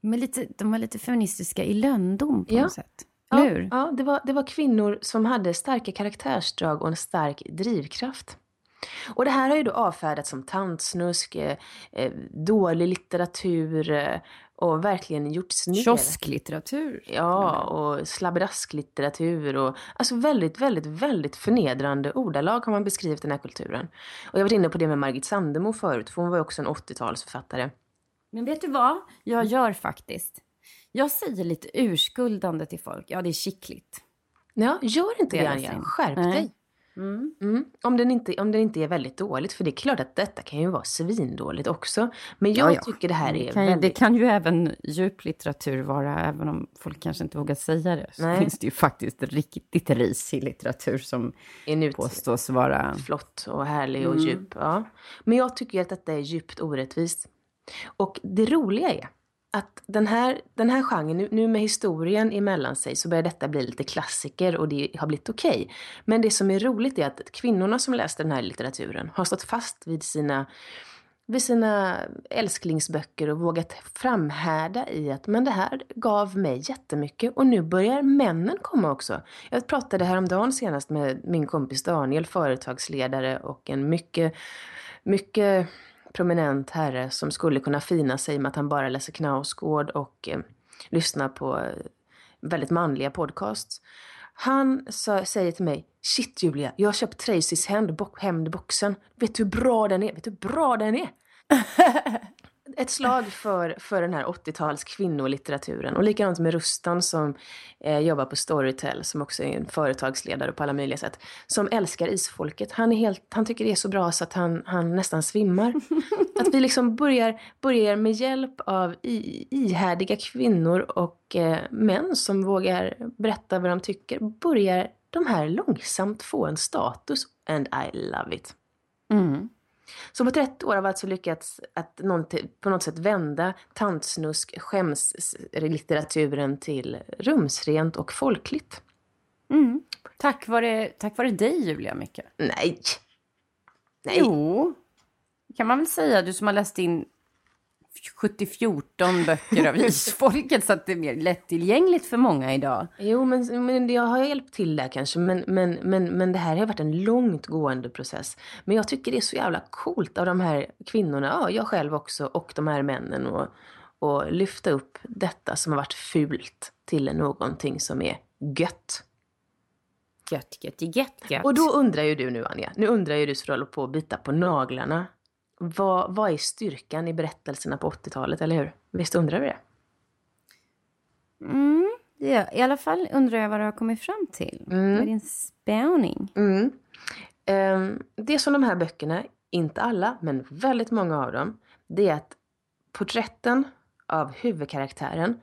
Men lite, de var lite feministiska i löndom på ja. något sätt. Ja, ja det, var, det var kvinnor som hade starka karaktärsdrag och en stark drivkraft. Och det här har ju då avfärdats som tantsnusk, eh, eh dålig litteratur, eh, och verkligen gjorts ner. Kiosklitteratur. Ja, och slabbedasklitteratur och alltså väldigt, väldigt, väldigt förnedrande ordalag har man beskrivit den här kulturen. Och jag var inne på det med Margit Sandemo förut, för hon var ju också en 80-talsförfattare. Men vet du vad jag gör faktiskt? Jag säger lite urskuldande till folk. Ja, det är skickligt. Ja, gör inte det, Anja. Skärp Nej. dig. Mm. Mm. Om, den inte, om den inte är väldigt dåligt, för det är klart att detta kan ju vara svindåligt också. Men jag ja, ja. tycker det här är det kan, väldigt... Det kan ju även djuplitteratur vara, även om folk kanske inte vågar säga det. Så Nej. finns det ju faktiskt riktigt risig litteratur som är påstås vara... Flott och härlig och mm. djup. Ja. Men jag tycker att detta är djupt orättvist. Och det roliga är att den här, den här genren, nu, nu med historien emellan sig så börjar detta bli lite klassiker och det har blivit okej. Okay. Men det som är roligt är att kvinnorna som läste den här litteraturen har stått fast vid sina vid sina älsklingsböcker och vågat framhärda i att men det här gav mig jättemycket och nu börjar männen komma också. Jag pratade häromdagen senast med min kompis Daniel, företagsledare och en mycket, mycket prominent herre som skulle kunna fina sig med att han bara läser Knausgård och eh, lyssnar på eh, väldigt manliga podcasts. Han sa, säger till mig, shit Julia, jag har köpt Tracys hämndboxen. Vet du hur bra den är? Vet du hur bra den är? [LAUGHS] ett slag för, för den här 80-tals kvinnolitteraturen. Och likadant med Rustan som eh, jobbar på Storytel, som också är en företagsledare på alla möjliga sätt. Som älskar isfolket. Han, är helt, han tycker det är så bra så att han, han nästan svimmar. att vi liksom börjar, börjar med hjälp av i, ihärdiga kvinnor och eh, män som vågar berätta vad de tycker, börjar de här långsamt få en status. And I love it. Mm. Så på 30 år har vi alltså lyckats att någon, på något sätt vända tantsnusk, skämslitteraturen till rumsrent och folkligt. Mm. Tack, vare, tack vare dig, Julia, mycket. Nej. Nej. Jo, kan man väl säga. Du som har läst in 70-14 böcker av [LAUGHS] isfolket så att det är mer lättillgängligt för många idag. Jo, men, men jag har hjälpt till där kanske. Men, men, men, men det här har varit en långt gående process. Men jag tycker det är så jävla coolt av de här kvinnorna, ja, jag själv också, och de här männen. Och, och lyfta upp detta som har varit fult till någonting som är gött. Gött, gött, gött, gött. Och då undrar ju du nu Anja, nu undrar ju du så du håller på att bita på naglarna. Vad, vad är styrkan i berättelserna på 80-talet, eller hur? Visst undrar du det? Mm, ja, i alla fall undrar jag vad du har kommit fram till. Mm. Är din spaning? Mm. Um, det som de här böckerna, inte alla, men väldigt många av dem, det är att porträtten av huvudkaraktären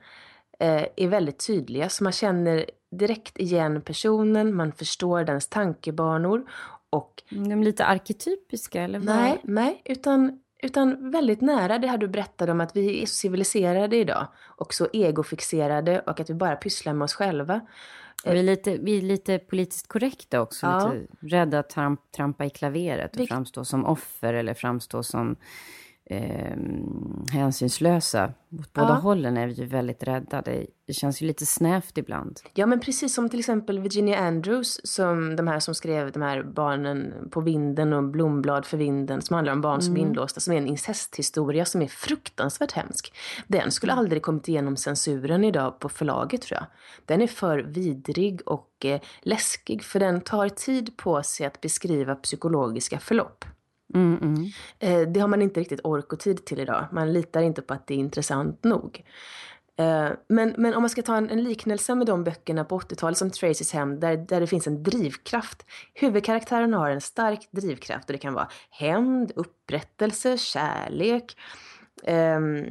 eh, är väldigt tydliga. Så man känner direkt igen personen, man förstår dens tankebanor och... De är lite arketypiska eller? Vad? Nej, nej, utan, utan väldigt nära det här du berättade om att vi är så civiliserade idag och så egofixerade och att vi bara pysslar med oss själva. Vi är, lite, vi är lite politiskt korrekta också, ja. lite rädda att tramp, trampa i klaveret och vi... framstå som offer eller framstå som eh, hänsynslösa. Åt båda ja. hållen är vi ju väldigt rädda. Det, känns ju lite snävt ibland. Ja, men precis som till exempel Virginia Andrews, som de här som skrev de här barnen på vinden och Blomblad för vinden, som handlar om barn som är mm. inlåsta, som är en incesthistoria som är fruktansvärt hemsk. Den skulle mm. aldrig kommit igenom censuren idag på förlaget tror jag. Den är för vidrig och eh, läskig, för den tar tid på sig att beskriva psykologiska förlopp. Mm, mm. Eh, det har man inte riktigt ork och tid till idag. Man litar inte på att det är intressant nog. Eh, men, men om man ska ta en, en liknelse med de böckerna på 80-talet som Tracys hem, där, där det finns en drivkraft. Huvudkaraktären har en stark drivkraft och det kan vara hämnd, upprättelse, kärlek. Um,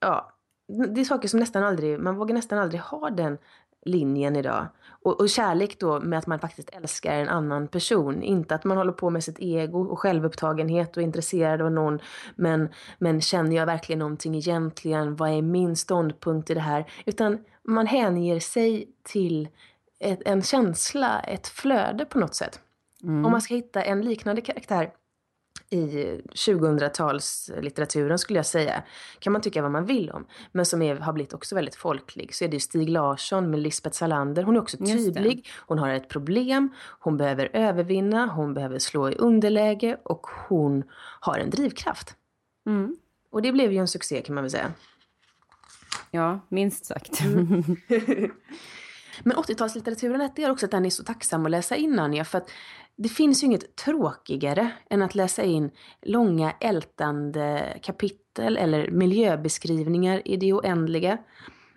ja, det är saker som nästan aldrig, man vågar nästan aldrig ha den linjen idag. Och, och, kärlek då med att man faktiskt älskar en annan person. Inte att man håller på med sitt ego och självupptagenhet och är intresserad av någon. Men, men känner jag verkligen någonting egentligen? Vad är min ståndpunkt i det här? Utan man hänger sig till ett, en känsla, ett flöde på något sätt. Mm. Om man ska hitta en liknande karaktär i 2000-talslitteraturen skulle jag säga. Kan man tycka vad man vill om. Men som är, har blivit också väldigt folklig. Så är det Stig Larsson med Lisbeth Salander. Hon är också tydlig. Hon har ett problem. Hon behöver övervinna. Hon behöver slå i underläge. Och hon har en drivkraft. Mm. Och det blev ju en succé kan man väl säga. Ja, minst sagt. Mm. [LAUGHS] Men 80-talslitteraturen är också att den är så tacksam att läsa in Anja. För att det finns ju inget tråkigare än att läsa in långa ältande kapitel eller miljöbeskrivningar i det oändliga.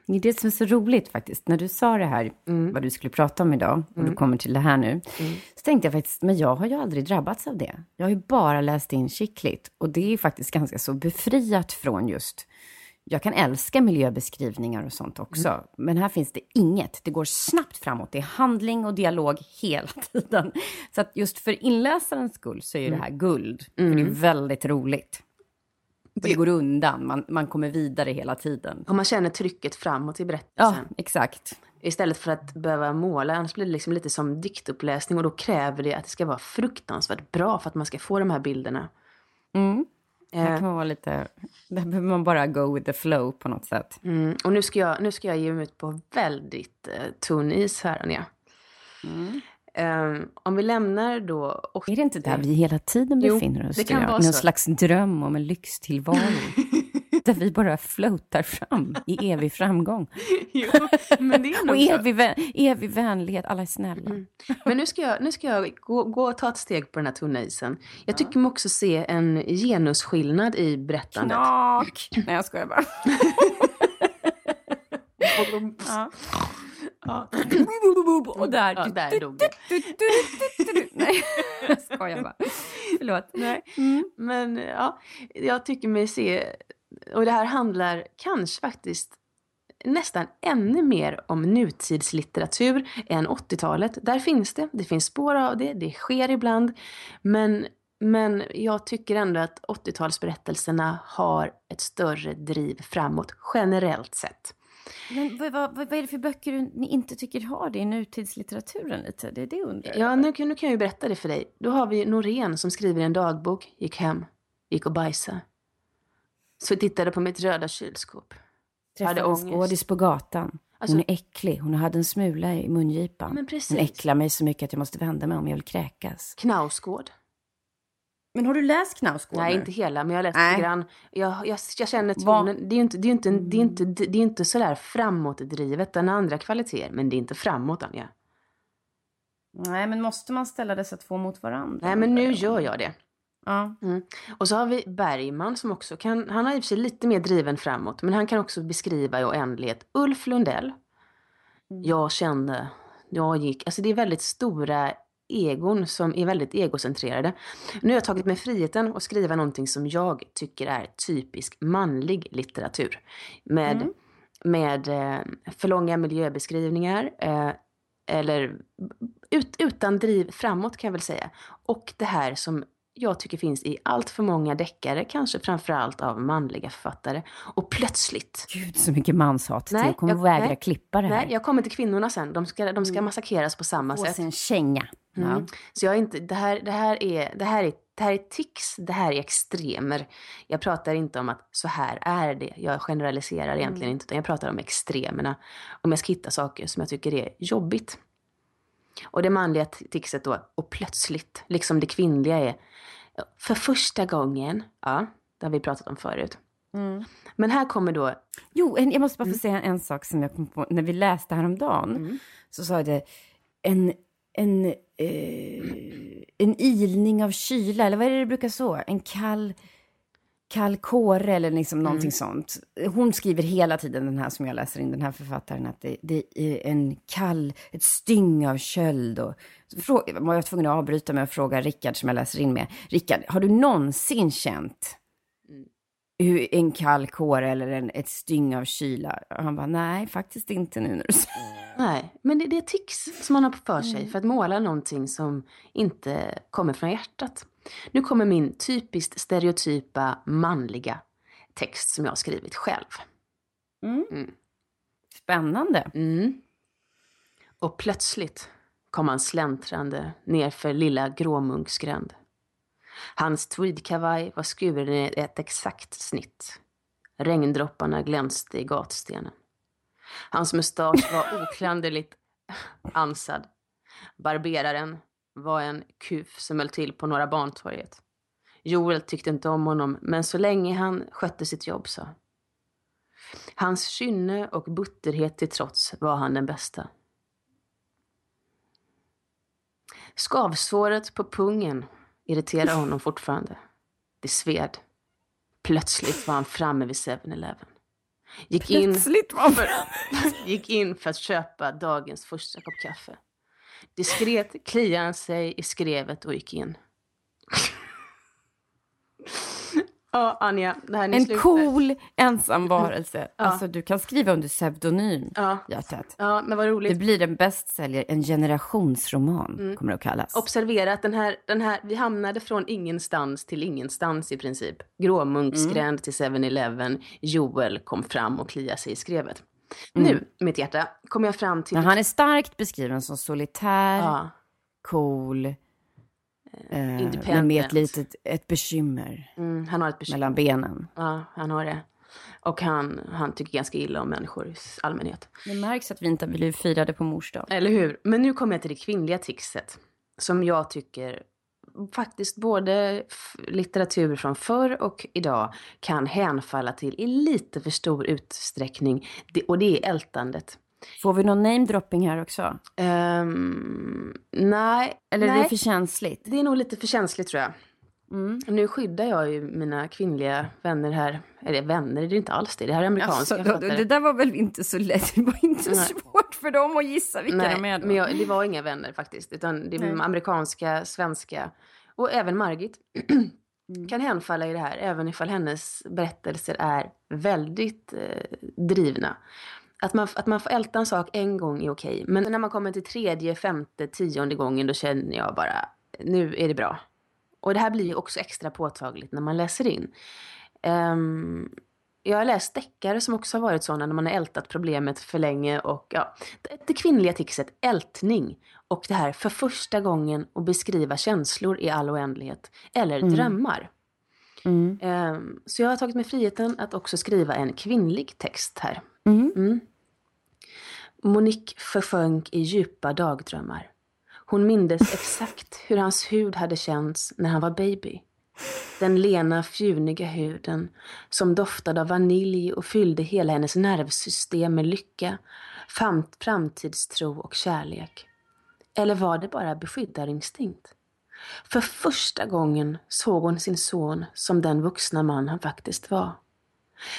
Det är det som är så roligt faktiskt. När du sa det här, mm. vad du skulle prata om idag, och mm. du kommer till det här nu, mm. så tänkte jag faktiskt, men jag har ju aldrig drabbats av det. Jag har ju bara läst in skickligt. Och det är faktiskt ganska så befriat från just jag kan älska miljöbeskrivningar och sånt också, mm. men här finns det inget. Det går snabbt framåt. Det är handling och dialog [LAUGHS] hela tiden. Så att just för inläsarens skull så är ju mm. det här guld. Mm. För det är mm. väldigt roligt. Och det går undan, man, man kommer vidare hela tiden. Och man känner trycket framåt i berättelsen. Ja, exakt. Istället för att behöva måla, annars blir det liksom lite som diktuppläsning och då kräver det att det ska vara fruktansvärt bra för att man ska få de här bilderna. Mm. Det kan man vara lite, [LAUGHS] där behöver man bara go with the flow på något sätt. Mm. Och nu ska, jag, nu ska jag ge mig ut på väldigt uh, tunn is här, Anja. Mm. Um, om vi lämnar då... Är det inte där vi hela tiden befinner jo, oss? Det kan vara Någon så. slags dröm om en lyxtillvaro. [LAUGHS] där vi bara floatar fram i evig framgång. [LAUGHS] jo, men det är [LAUGHS] och evig, vän, evig vänlighet, alla är snälla. Mm. Men nu ska jag, nu ska jag gå, gå och ta ett steg på den här tunna isen. Jag ja. tycker mig också se en genusskillnad i berättandet. Knak! Nej, jag skojar bara. [LAUGHS] ja. Ja. Och där... Ja, där dog det. Nej, jag skojar bara. Förlåt. Nej. Mm. Men ja, jag tycker mig se och det här handlar kanske faktiskt nästan ännu mer om nutidslitteratur än 80-talet. Där finns det, det finns spår av det, det sker ibland. Men, men jag tycker ändå att 80-talsberättelserna har ett större driv framåt, generellt sett. Men vad, vad, vad, är det för böcker du ni inte tycker har det i nutidslitteraturen lite? Det är det undrar Ja, nu, nu kan jag ju berätta det för dig. Då har vi Norén som skriver en dagbok, gick hem, gick och bajsade. Så jag tittade på mitt röda kylskåp. Träffade en skådis på gatan. Alltså, hon är äcklig. Hon hade en smula i mungipan. Men precis. Hon äcklar mig så mycket att jag måste vända mig om jag vill kräkas. Knausgård. Men har du läst Knausgård? Nej, inte hela, men jag har läst lite grann. Jag, jag, jag känner tonen. Det är ju inte, det är inte, det är inte, det är inte sådär framåtdrivet. Den har andra kvaliteter, men det är inte framåt, Anja. Nej, men måste man ställa dessa två mot varandra? Nej, men nu gör jag det. Ja. Mm. Och så har vi Bergman som också kan, han har i och för sig lite mer driven framåt, men han kan också beskriva i oändlighet. Ulf Lundell. Mm. Jag kände, jag gick, alltså det är väldigt stora egon som är väldigt egocentrerade. Nu har jag tagit mig friheten att skriva någonting som jag tycker är typisk manlig litteratur. Med, mm. med eh, för långa miljöbeskrivningar, eh, eller ut, utan driv framåt kan jag väl säga. Och det här som jag tycker finns i allt för många deckare, kanske framförallt av manliga författare. Och plötsligt... Gud, så mycket manshat. Nej, jag kommer jag, vägra nej, klippa det här. Nej, jag kommer till kvinnorna sen. De ska, de ska mm. massakreras på samma Få sätt. sin känga. Mm. Ja. Så jag är inte, det här, det här är, det här är det här är tics, det här är extremer. Jag pratar inte om att så här är det. Jag generaliserar egentligen mm. inte, utan jag pratar om extremerna. Om jag ska hitta saker som jag tycker är jobbigt. Och det manliga ticset då, och plötsligt, liksom det kvinnliga är, för första gången, ja, det har vi pratat om förut. Mm. Men här kommer då... Jo, en, jag måste bara få mm. säga en sak som jag kom på när vi läste häromdagen. Mm. Så sa det en, en, eh, en ilning av kyla, eller vad är det det brukar så? En kall kall kåre eller liksom någonting mm. sånt. Hon skriver hela tiden, den här som jag läser in, den här författaren, att det, det är en kall, ett styng av köld. Och, var jag tvungen att avbryta med att fråga Rickard som jag läser in med. Rickard, har du någonsin känt hur en kall kåre eller en, ett styng av kyla? Och han bara, nej, faktiskt inte nu när du säger [LAUGHS] Nej, men det, det är tics som man har för sig mm. för att måla någonting som inte kommer från hjärtat. Nu kommer min typiskt stereotypa manliga text som jag har skrivit själv. Mm. Mm. Spännande. Mm. Och plötsligt kom han släntrande nerför lilla Gråmunksgränd. Hans tweedkavaj var skuren i ett exakt snitt. Regndropparna glänste i gatstenen. Hans mustasch var oklanderligt ansad. Barberaren var en kuf som höll till på Norra Bantorget. Joel tyckte inte om honom, men så länge han skötte sitt jobb så. Hans kynne och butterhet till trots var han den bästa. Skavsåret på pungen irriterar honom fortfarande. Det sved. Plötsligt var han framme vid 7-Eleven. Gick in, för, [LAUGHS] gick in för att köpa dagens första kopp kaffe. Diskret kliade han sig i skrevet och gick in. Ja, Anja, det här En slutet. cool ensam varelse. Ja. Alltså, du kan skriva under pseudonym, ja. hjärtat. Ja, men vad roligt. Det blir en bästsäljare, en generationsroman mm. kommer det att kallas. Observera att den här, den här, vi hamnade från ingenstans till ingenstans i princip. Gråmunksgränd mm. till 7-Eleven. Joel kom fram och kliade sig i skrevet. Mm. Nu, mitt hjärta, kommer jag fram till... Men han är starkt beskriven som solitär, ja. cool, eh, men med ett litet ett bekymmer, mm, han har ett bekymmer mellan benen. Ja, han har det. Och han, han tycker ganska illa om människor i allmänhet. Det märks att vi inte blivit firade på mors dag. Eller hur? Men nu kommer jag till det kvinnliga tixet. Som jag tycker faktiskt både litteratur från förr och idag kan hänfalla till i lite för stor utsträckning. och det är ältandet. Får vi någon namedropping här också? Um, nej. Eller nej. är det för känsligt? Det är nog lite för känsligt tror jag. Mm. Nu skyddar jag ju mina kvinnliga vänner här. Eller vänner är det inte alls det. Det här är amerikanska alltså, Det där var väl inte så lätt. Det var inte Nej. svårt för dem att gissa vilka Nej, de är. Men jag, det var inga vänner faktiskt. Utan det är amerikanska, svenska och även Margit. [CLEARS THROAT] Mm. kan hänfalla i det här, även ifall hennes berättelser är väldigt eh, drivna. Att man, att man får älta en sak en gång är okej, men när man kommer till tredje, femte, tionde gången då känner jag bara, nu är det bra. Och det här blir ju också extra påtagligt när man läser in. Um, jag har läst deckare som också har varit sådana när man har ältat problemet för länge och ja, det kvinnliga tixet ältning och det här för första gången att beskriva känslor i all oändlighet eller mm. drömmar. Mm. Um, så jag har tagit mig friheten att också skriva en kvinnlig text här. Mm. Mm. Monique förfönk i djupa dagdrömmar. Hon mindes exakt hur hans hud hade känts när han var baby. Den lena, fjuniga huden som doftade av vanilj och fyllde hela hennes nervsystem med lycka, framtidstro och kärlek. Eller var det bara beskyddarinstinkt? För första gången såg hon sin son som den vuxna man han faktiskt var.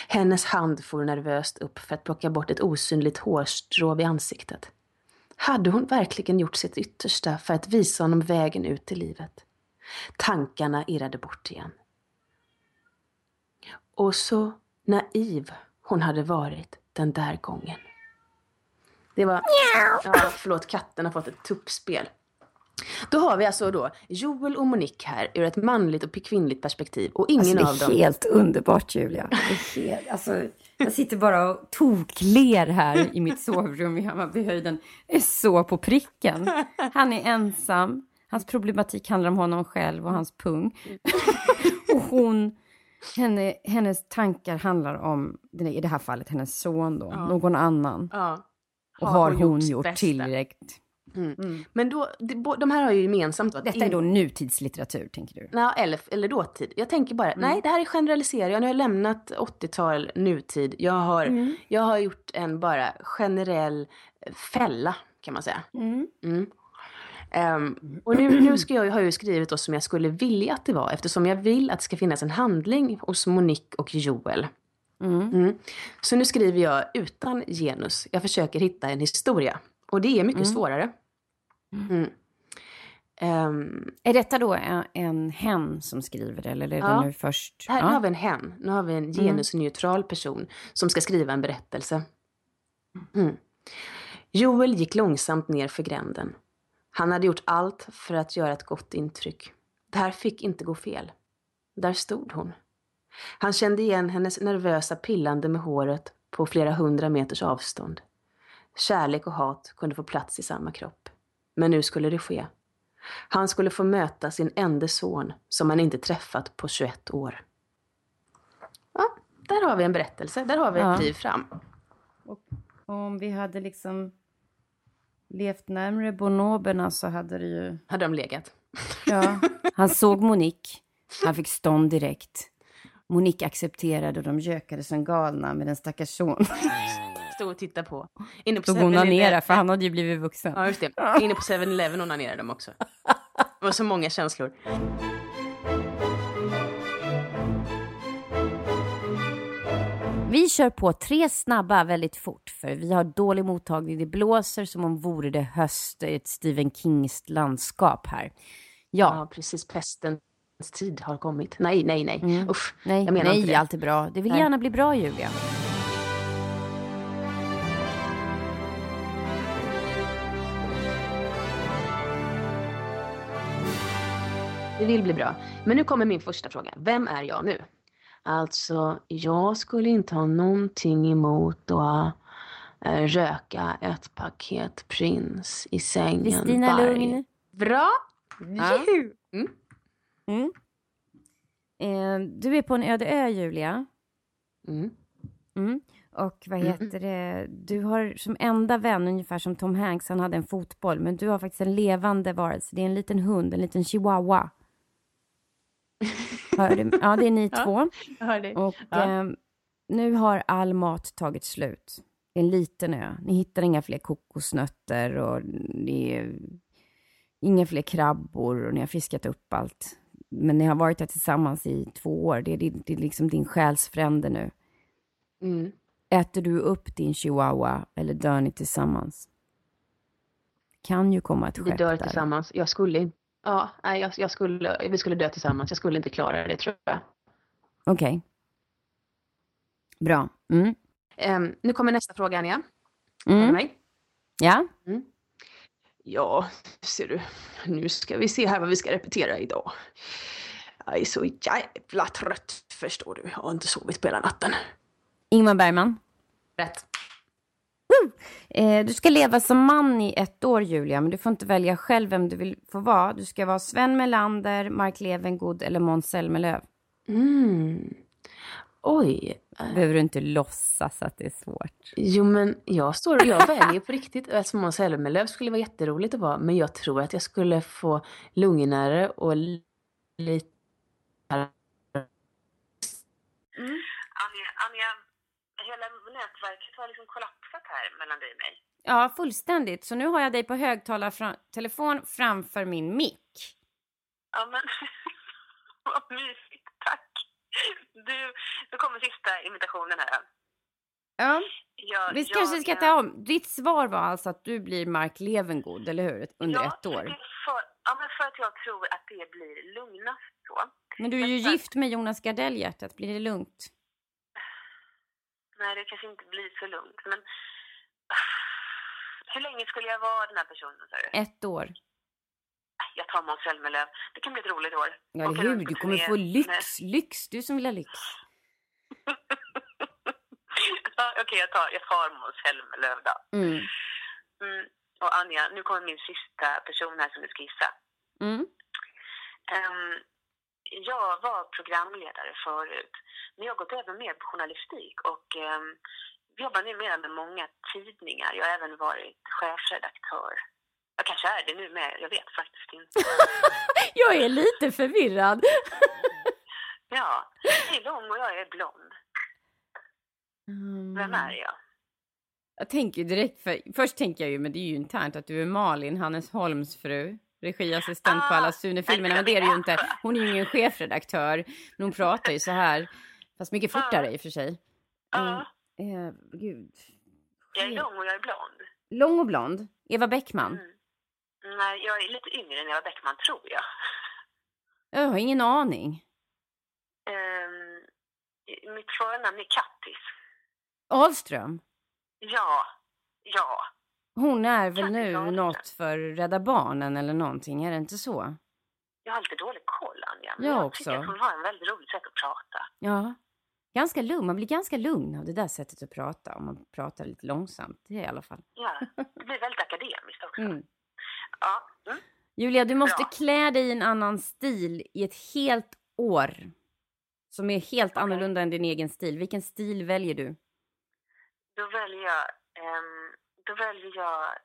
Hennes hand for nervöst upp för att plocka bort ett osynligt hårstrå vid ansiktet. Hade hon verkligen gjort sitt yttersta för att visa honom vägen ut i livet? Tankarna irrade bort igen. Och så naiv hon hade varit den där gången. Det var... Ja, förlåt, katten har fått ett tuppspel. Då har vi alltså då Joel och Monique här ur ett manligt och kvinnligt perspektiv. Och ingen alltså, av dem... Det är helt underbart Julia. Det är helt, alltså, jag sitter bara och tokler här i mitt sovrum i Hammarbyhöjden. Är så på pricken. Han är ensam. Hans problematik handlar om honom själv och hans pung. [LAUGHS] och hon, henne, hennes tankar handlar om, i det här fallet hennes son då, ja. någon annan. Ja. Har och har hon, hon gjort, gjort tillräckligt? Mm. Mm. Men då, de här har ju gemensamt då, Detta är då nutidslitteratur, tänker du? Ja, eller, eller dåtid. Jag tänker bara, mm. nej det här är generalisering. Jag har lämnat 80-tal, nutid. Jag har, mm. jag har gjort en bara generell fälla, kan man säga. Um, och nu, nu ska jag, har jag ju skrivit då som jag skulle vilja att det var, eftersom jag vill att det ska finnas en handling hos Monique och Joel. Mm. Mm. Så nu skriver jag utan genus. Jag försöker hitta en historia. Och det är mycket mm. svårare. Um, är detta då en, en hen som skriver det, eller är det ja, nu först? Här, ja. Nu har vi en hen. Nu har vi en mm. genusneutral person som ska skriva en berättelse. Mm. Joel gick långsamt ner för gränden. Han hade gjort allt för att göra ett gott intryck. Det här fick inte gå fel. Där stod hon. Han kände igen hennes nervösa pillande med håret på flera hundra meters avstånd. Kärlek och hat kunde få plats i samma kropp. Men nu skulle det ske. Han skulle få möta sin enda son som han inte träffat på 21 år. Ja, där har vi en berättelse. Där har vi ett liv fram. Och om vi hade liksom levt närmre bonoberna så hade det ju... Hade de legat? Ja. [LAUGHS] Han såg Monique. Han fick stånd direkt. Monique accepterade och de gökade som galna med den stackars son. [LAUGHS] Stod och tittade på. Inne på Stod onanera, för han hade ju blivit vuxen. Ja, just det. [LAUGHS] Inne på 7-Eleven onanerade de också. Det var så många känslor. Vi kör på tre snabba väldigt fort för vi har dålig mottagning. Det blåser som om vore det höst i ett Stephen Kings landskap här. Ja, ja precis. Pestens tid har kommit. Nej, nej, nej. Mm. Usch, nej, jag menar nej, inte det. allt är bra. Det vill nej. gärna bli bra, Julia. Det vill bli bra. Men nu kommer min första fråga. Vem är jag nu? Alltså, jag skulle inte ha någonting emot att äh, röka ett paket Prins i sängen Kristina Lugn. Bra! Ja. Mm. Mm. Eh, du är på en öde ö, Julia. Mm. Mm. Och vad mm. heter det, du har som enda vän, ungefär som Tom Hanks, han hade en fotboll, men du har faktiskt en levande varelse. Det är en liten hund, en liten chihuahua. Hör du? Ja, det är ni [LAUGHS] två. Och ja. eh, nu har all mat tagit slut. Det är en liten ö. Ni hittar inga fler kokosnötter och inga fler krabbor och ni har fiskat upp allt. Men ni har varit här tillsammans i två år. Det är, det är liksom din själsfrände nu. Mm. Äter du upp din chihuahua eller dör ni tillsammans? kan ju komma ett skepp Vi dör tillsammans. Jag skulle inte Ja, nej, jag, jag, skulle, vi skulle dö tillsammans. Jag skulle inte klara det, tror jag. Okej. Okay. Bra. Mm. Um, nu kommer nästa fråga, Anja. Mm. Mig? Ja? Mm. Ja, ser du. Nu ska vi se här vad vi ska repetera idag. Jag är så jävla trött, förstår du. Jag har inte sovit på hela natten. Ingmar Bergman? Rätt. Eh, du ska leva som man i ett år, Julia, men du får inte välja själv vem du vill få vara. Du ska vara Sven Melander, Mark Levengood eller Måns Zelmerlöw. Mm. Oj. Behöver du inte låtsas att det är svårt? Jo, men jag står och jag väljer på riktigt. Alltså Måns Zelmerlöw skulle vara jätteroligt att vara, men jag tror att jag skulle få lugnare och lite... Mm. Anja, Anja, hela nätverket har liksom kollapsat här mellan dig och mig. Ja, fullständigt. Så nu har jag dig på högtalartelefon framför min mick. Ja, men [LAUGHS] vad mysigt. Tack. Du, nu kommer sista imitationen här. Ja, jag, vi kanske jag, ska ta om. Ditt svar var alltså att du blir Mark Levengood, eller hur? Under ja, ett år. För, ja, men för att jag tror att det blir lugnast så. Men du är ju för... gift med Jonas Gardell, hjärtat. Blir det lugnt? Nej, det kanske inte blir så lugnt, men... Hur länge skulle jag vara den här personen, sa du? Ett år jag tar Måns Zelmerlöw. Det kan bli ett roligt år. Ja, eller hur? Du kommer få lyx. Med... Lyx. Du som vill ha lyx. [LAUGHS] ja, Okej, okay, jag tar, jag tar Måns Zelmerlöw då. Mm. Mm. Och Anja, nu kommer min sista person här som du ska gissa. Mm. Um, jag var programledare förut, men jag har gått över mer på journalistik och um, jobbar numera med många tidningar. Jag har även varit chefredaktör jag kanske är det nu med, jag vet faktiskt inte. [LAUGHS] jag är lite förvirrad. [LAUGHS] ja, jag är lång och jag är blond. Mm. Vem är jag? Jag tänker direkt, för, först tänker jag ju, men det är ju internt, att du är Malin, Hannes Holms fru. Regiassistent ah, på alla Sune-filmerna, men det är det ju inte. Hon är ju ingen chefredaktör, men hon pratar ju så här. Fast mycket fortare ah. i och för sig. Ja. Ah. Uh, gud. Jag är lång och jag är blond. Lång och blond? Eva Bäckman? Mm. Nej, jag är lite yngre än Eva Bäckman, tror jag. Jag har ingen aning. Um, mitt förnamn är Kattis. Ahlström? Ja, ja. Hon är väl nu Ahlström. något för Rädda Barnen eller någonting, är det inte så? Jag har lite dålig koll, Anja. Men jag, jag också. tycker att hon har en väldigt roligt sätt att prata. Ja. Ganska lugn. Man blir ganska lugn av det där sättet att prata. Om man pratar lite långsamt. Det i alla fall. Ja, det blir väldigt akademiskt också. Mm. Ja. Mm. Julia, du måste Bra. klä dig i en annan stil i ett helt år. Som är helt okay. annorlunda än din egen stil. Vilken stil väljer du? Då väljer jag, um, då väljer jag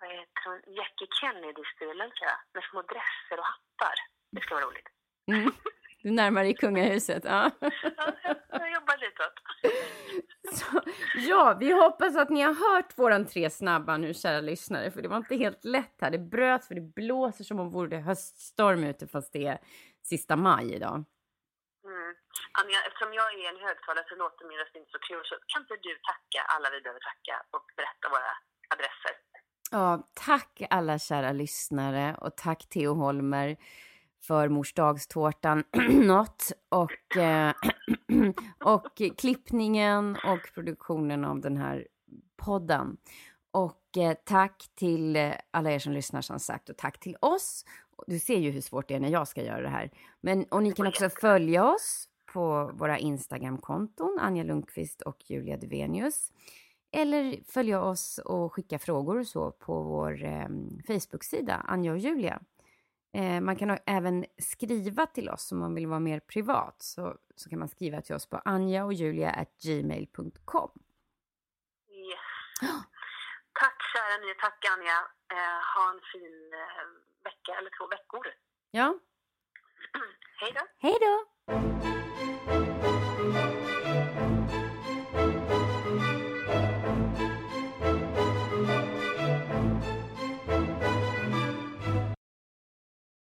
vad heter hon? Jackie Kennedy-stilen tror jag. Med små dresser och hattar. Det ska vara roligt. Mm. [LAUGHS] Du närmar dig kungahuset. Ja, ja jag jobbar ditåt. [LAUGHS] Så, ja, vi hoppas att ni har hört våran tre snabba nu, kära lyssnare. För det var inte helt lätt här. Det bröt för det blåser som om det vore höststorm ute fast det är sista maj idag. Mm. Anja, eftersom jag är en högtalare så låter min röst inte så kul. Så kan inte du tacka alla vi behöver tacka och berätta våra adresser? Ja, tack alla kära lyssnare och tack Theo Holmer för morsdagstårtan [CLEARS THROAT] något och, eh, [CLEARS THROAT] och klippningen och produktionen av den här podden. Och eh, tack till eh, alla er som lyssnar som sagt och tack till oss. Du ser ju hur svårt det är när jag ska göra det här. Men, och ni kan också följa oss på våra Instagramkonton, Anja Lundqvist och Julia Duvenius. Eller följa oss och skicka frågor och så på vår eh, Facebook-sida, Anja och Julia. Eh, man kan även skriva till oss om man vill vara mer privat. Så, så kan man skriva till oss på anjaojulia.gmail.com. Yes. Tack kära ni, tack Anja. Eh, ha en fin eh, vecka eller två veckor. Ja. [CLEARS THROAT] Hej då. Hej då.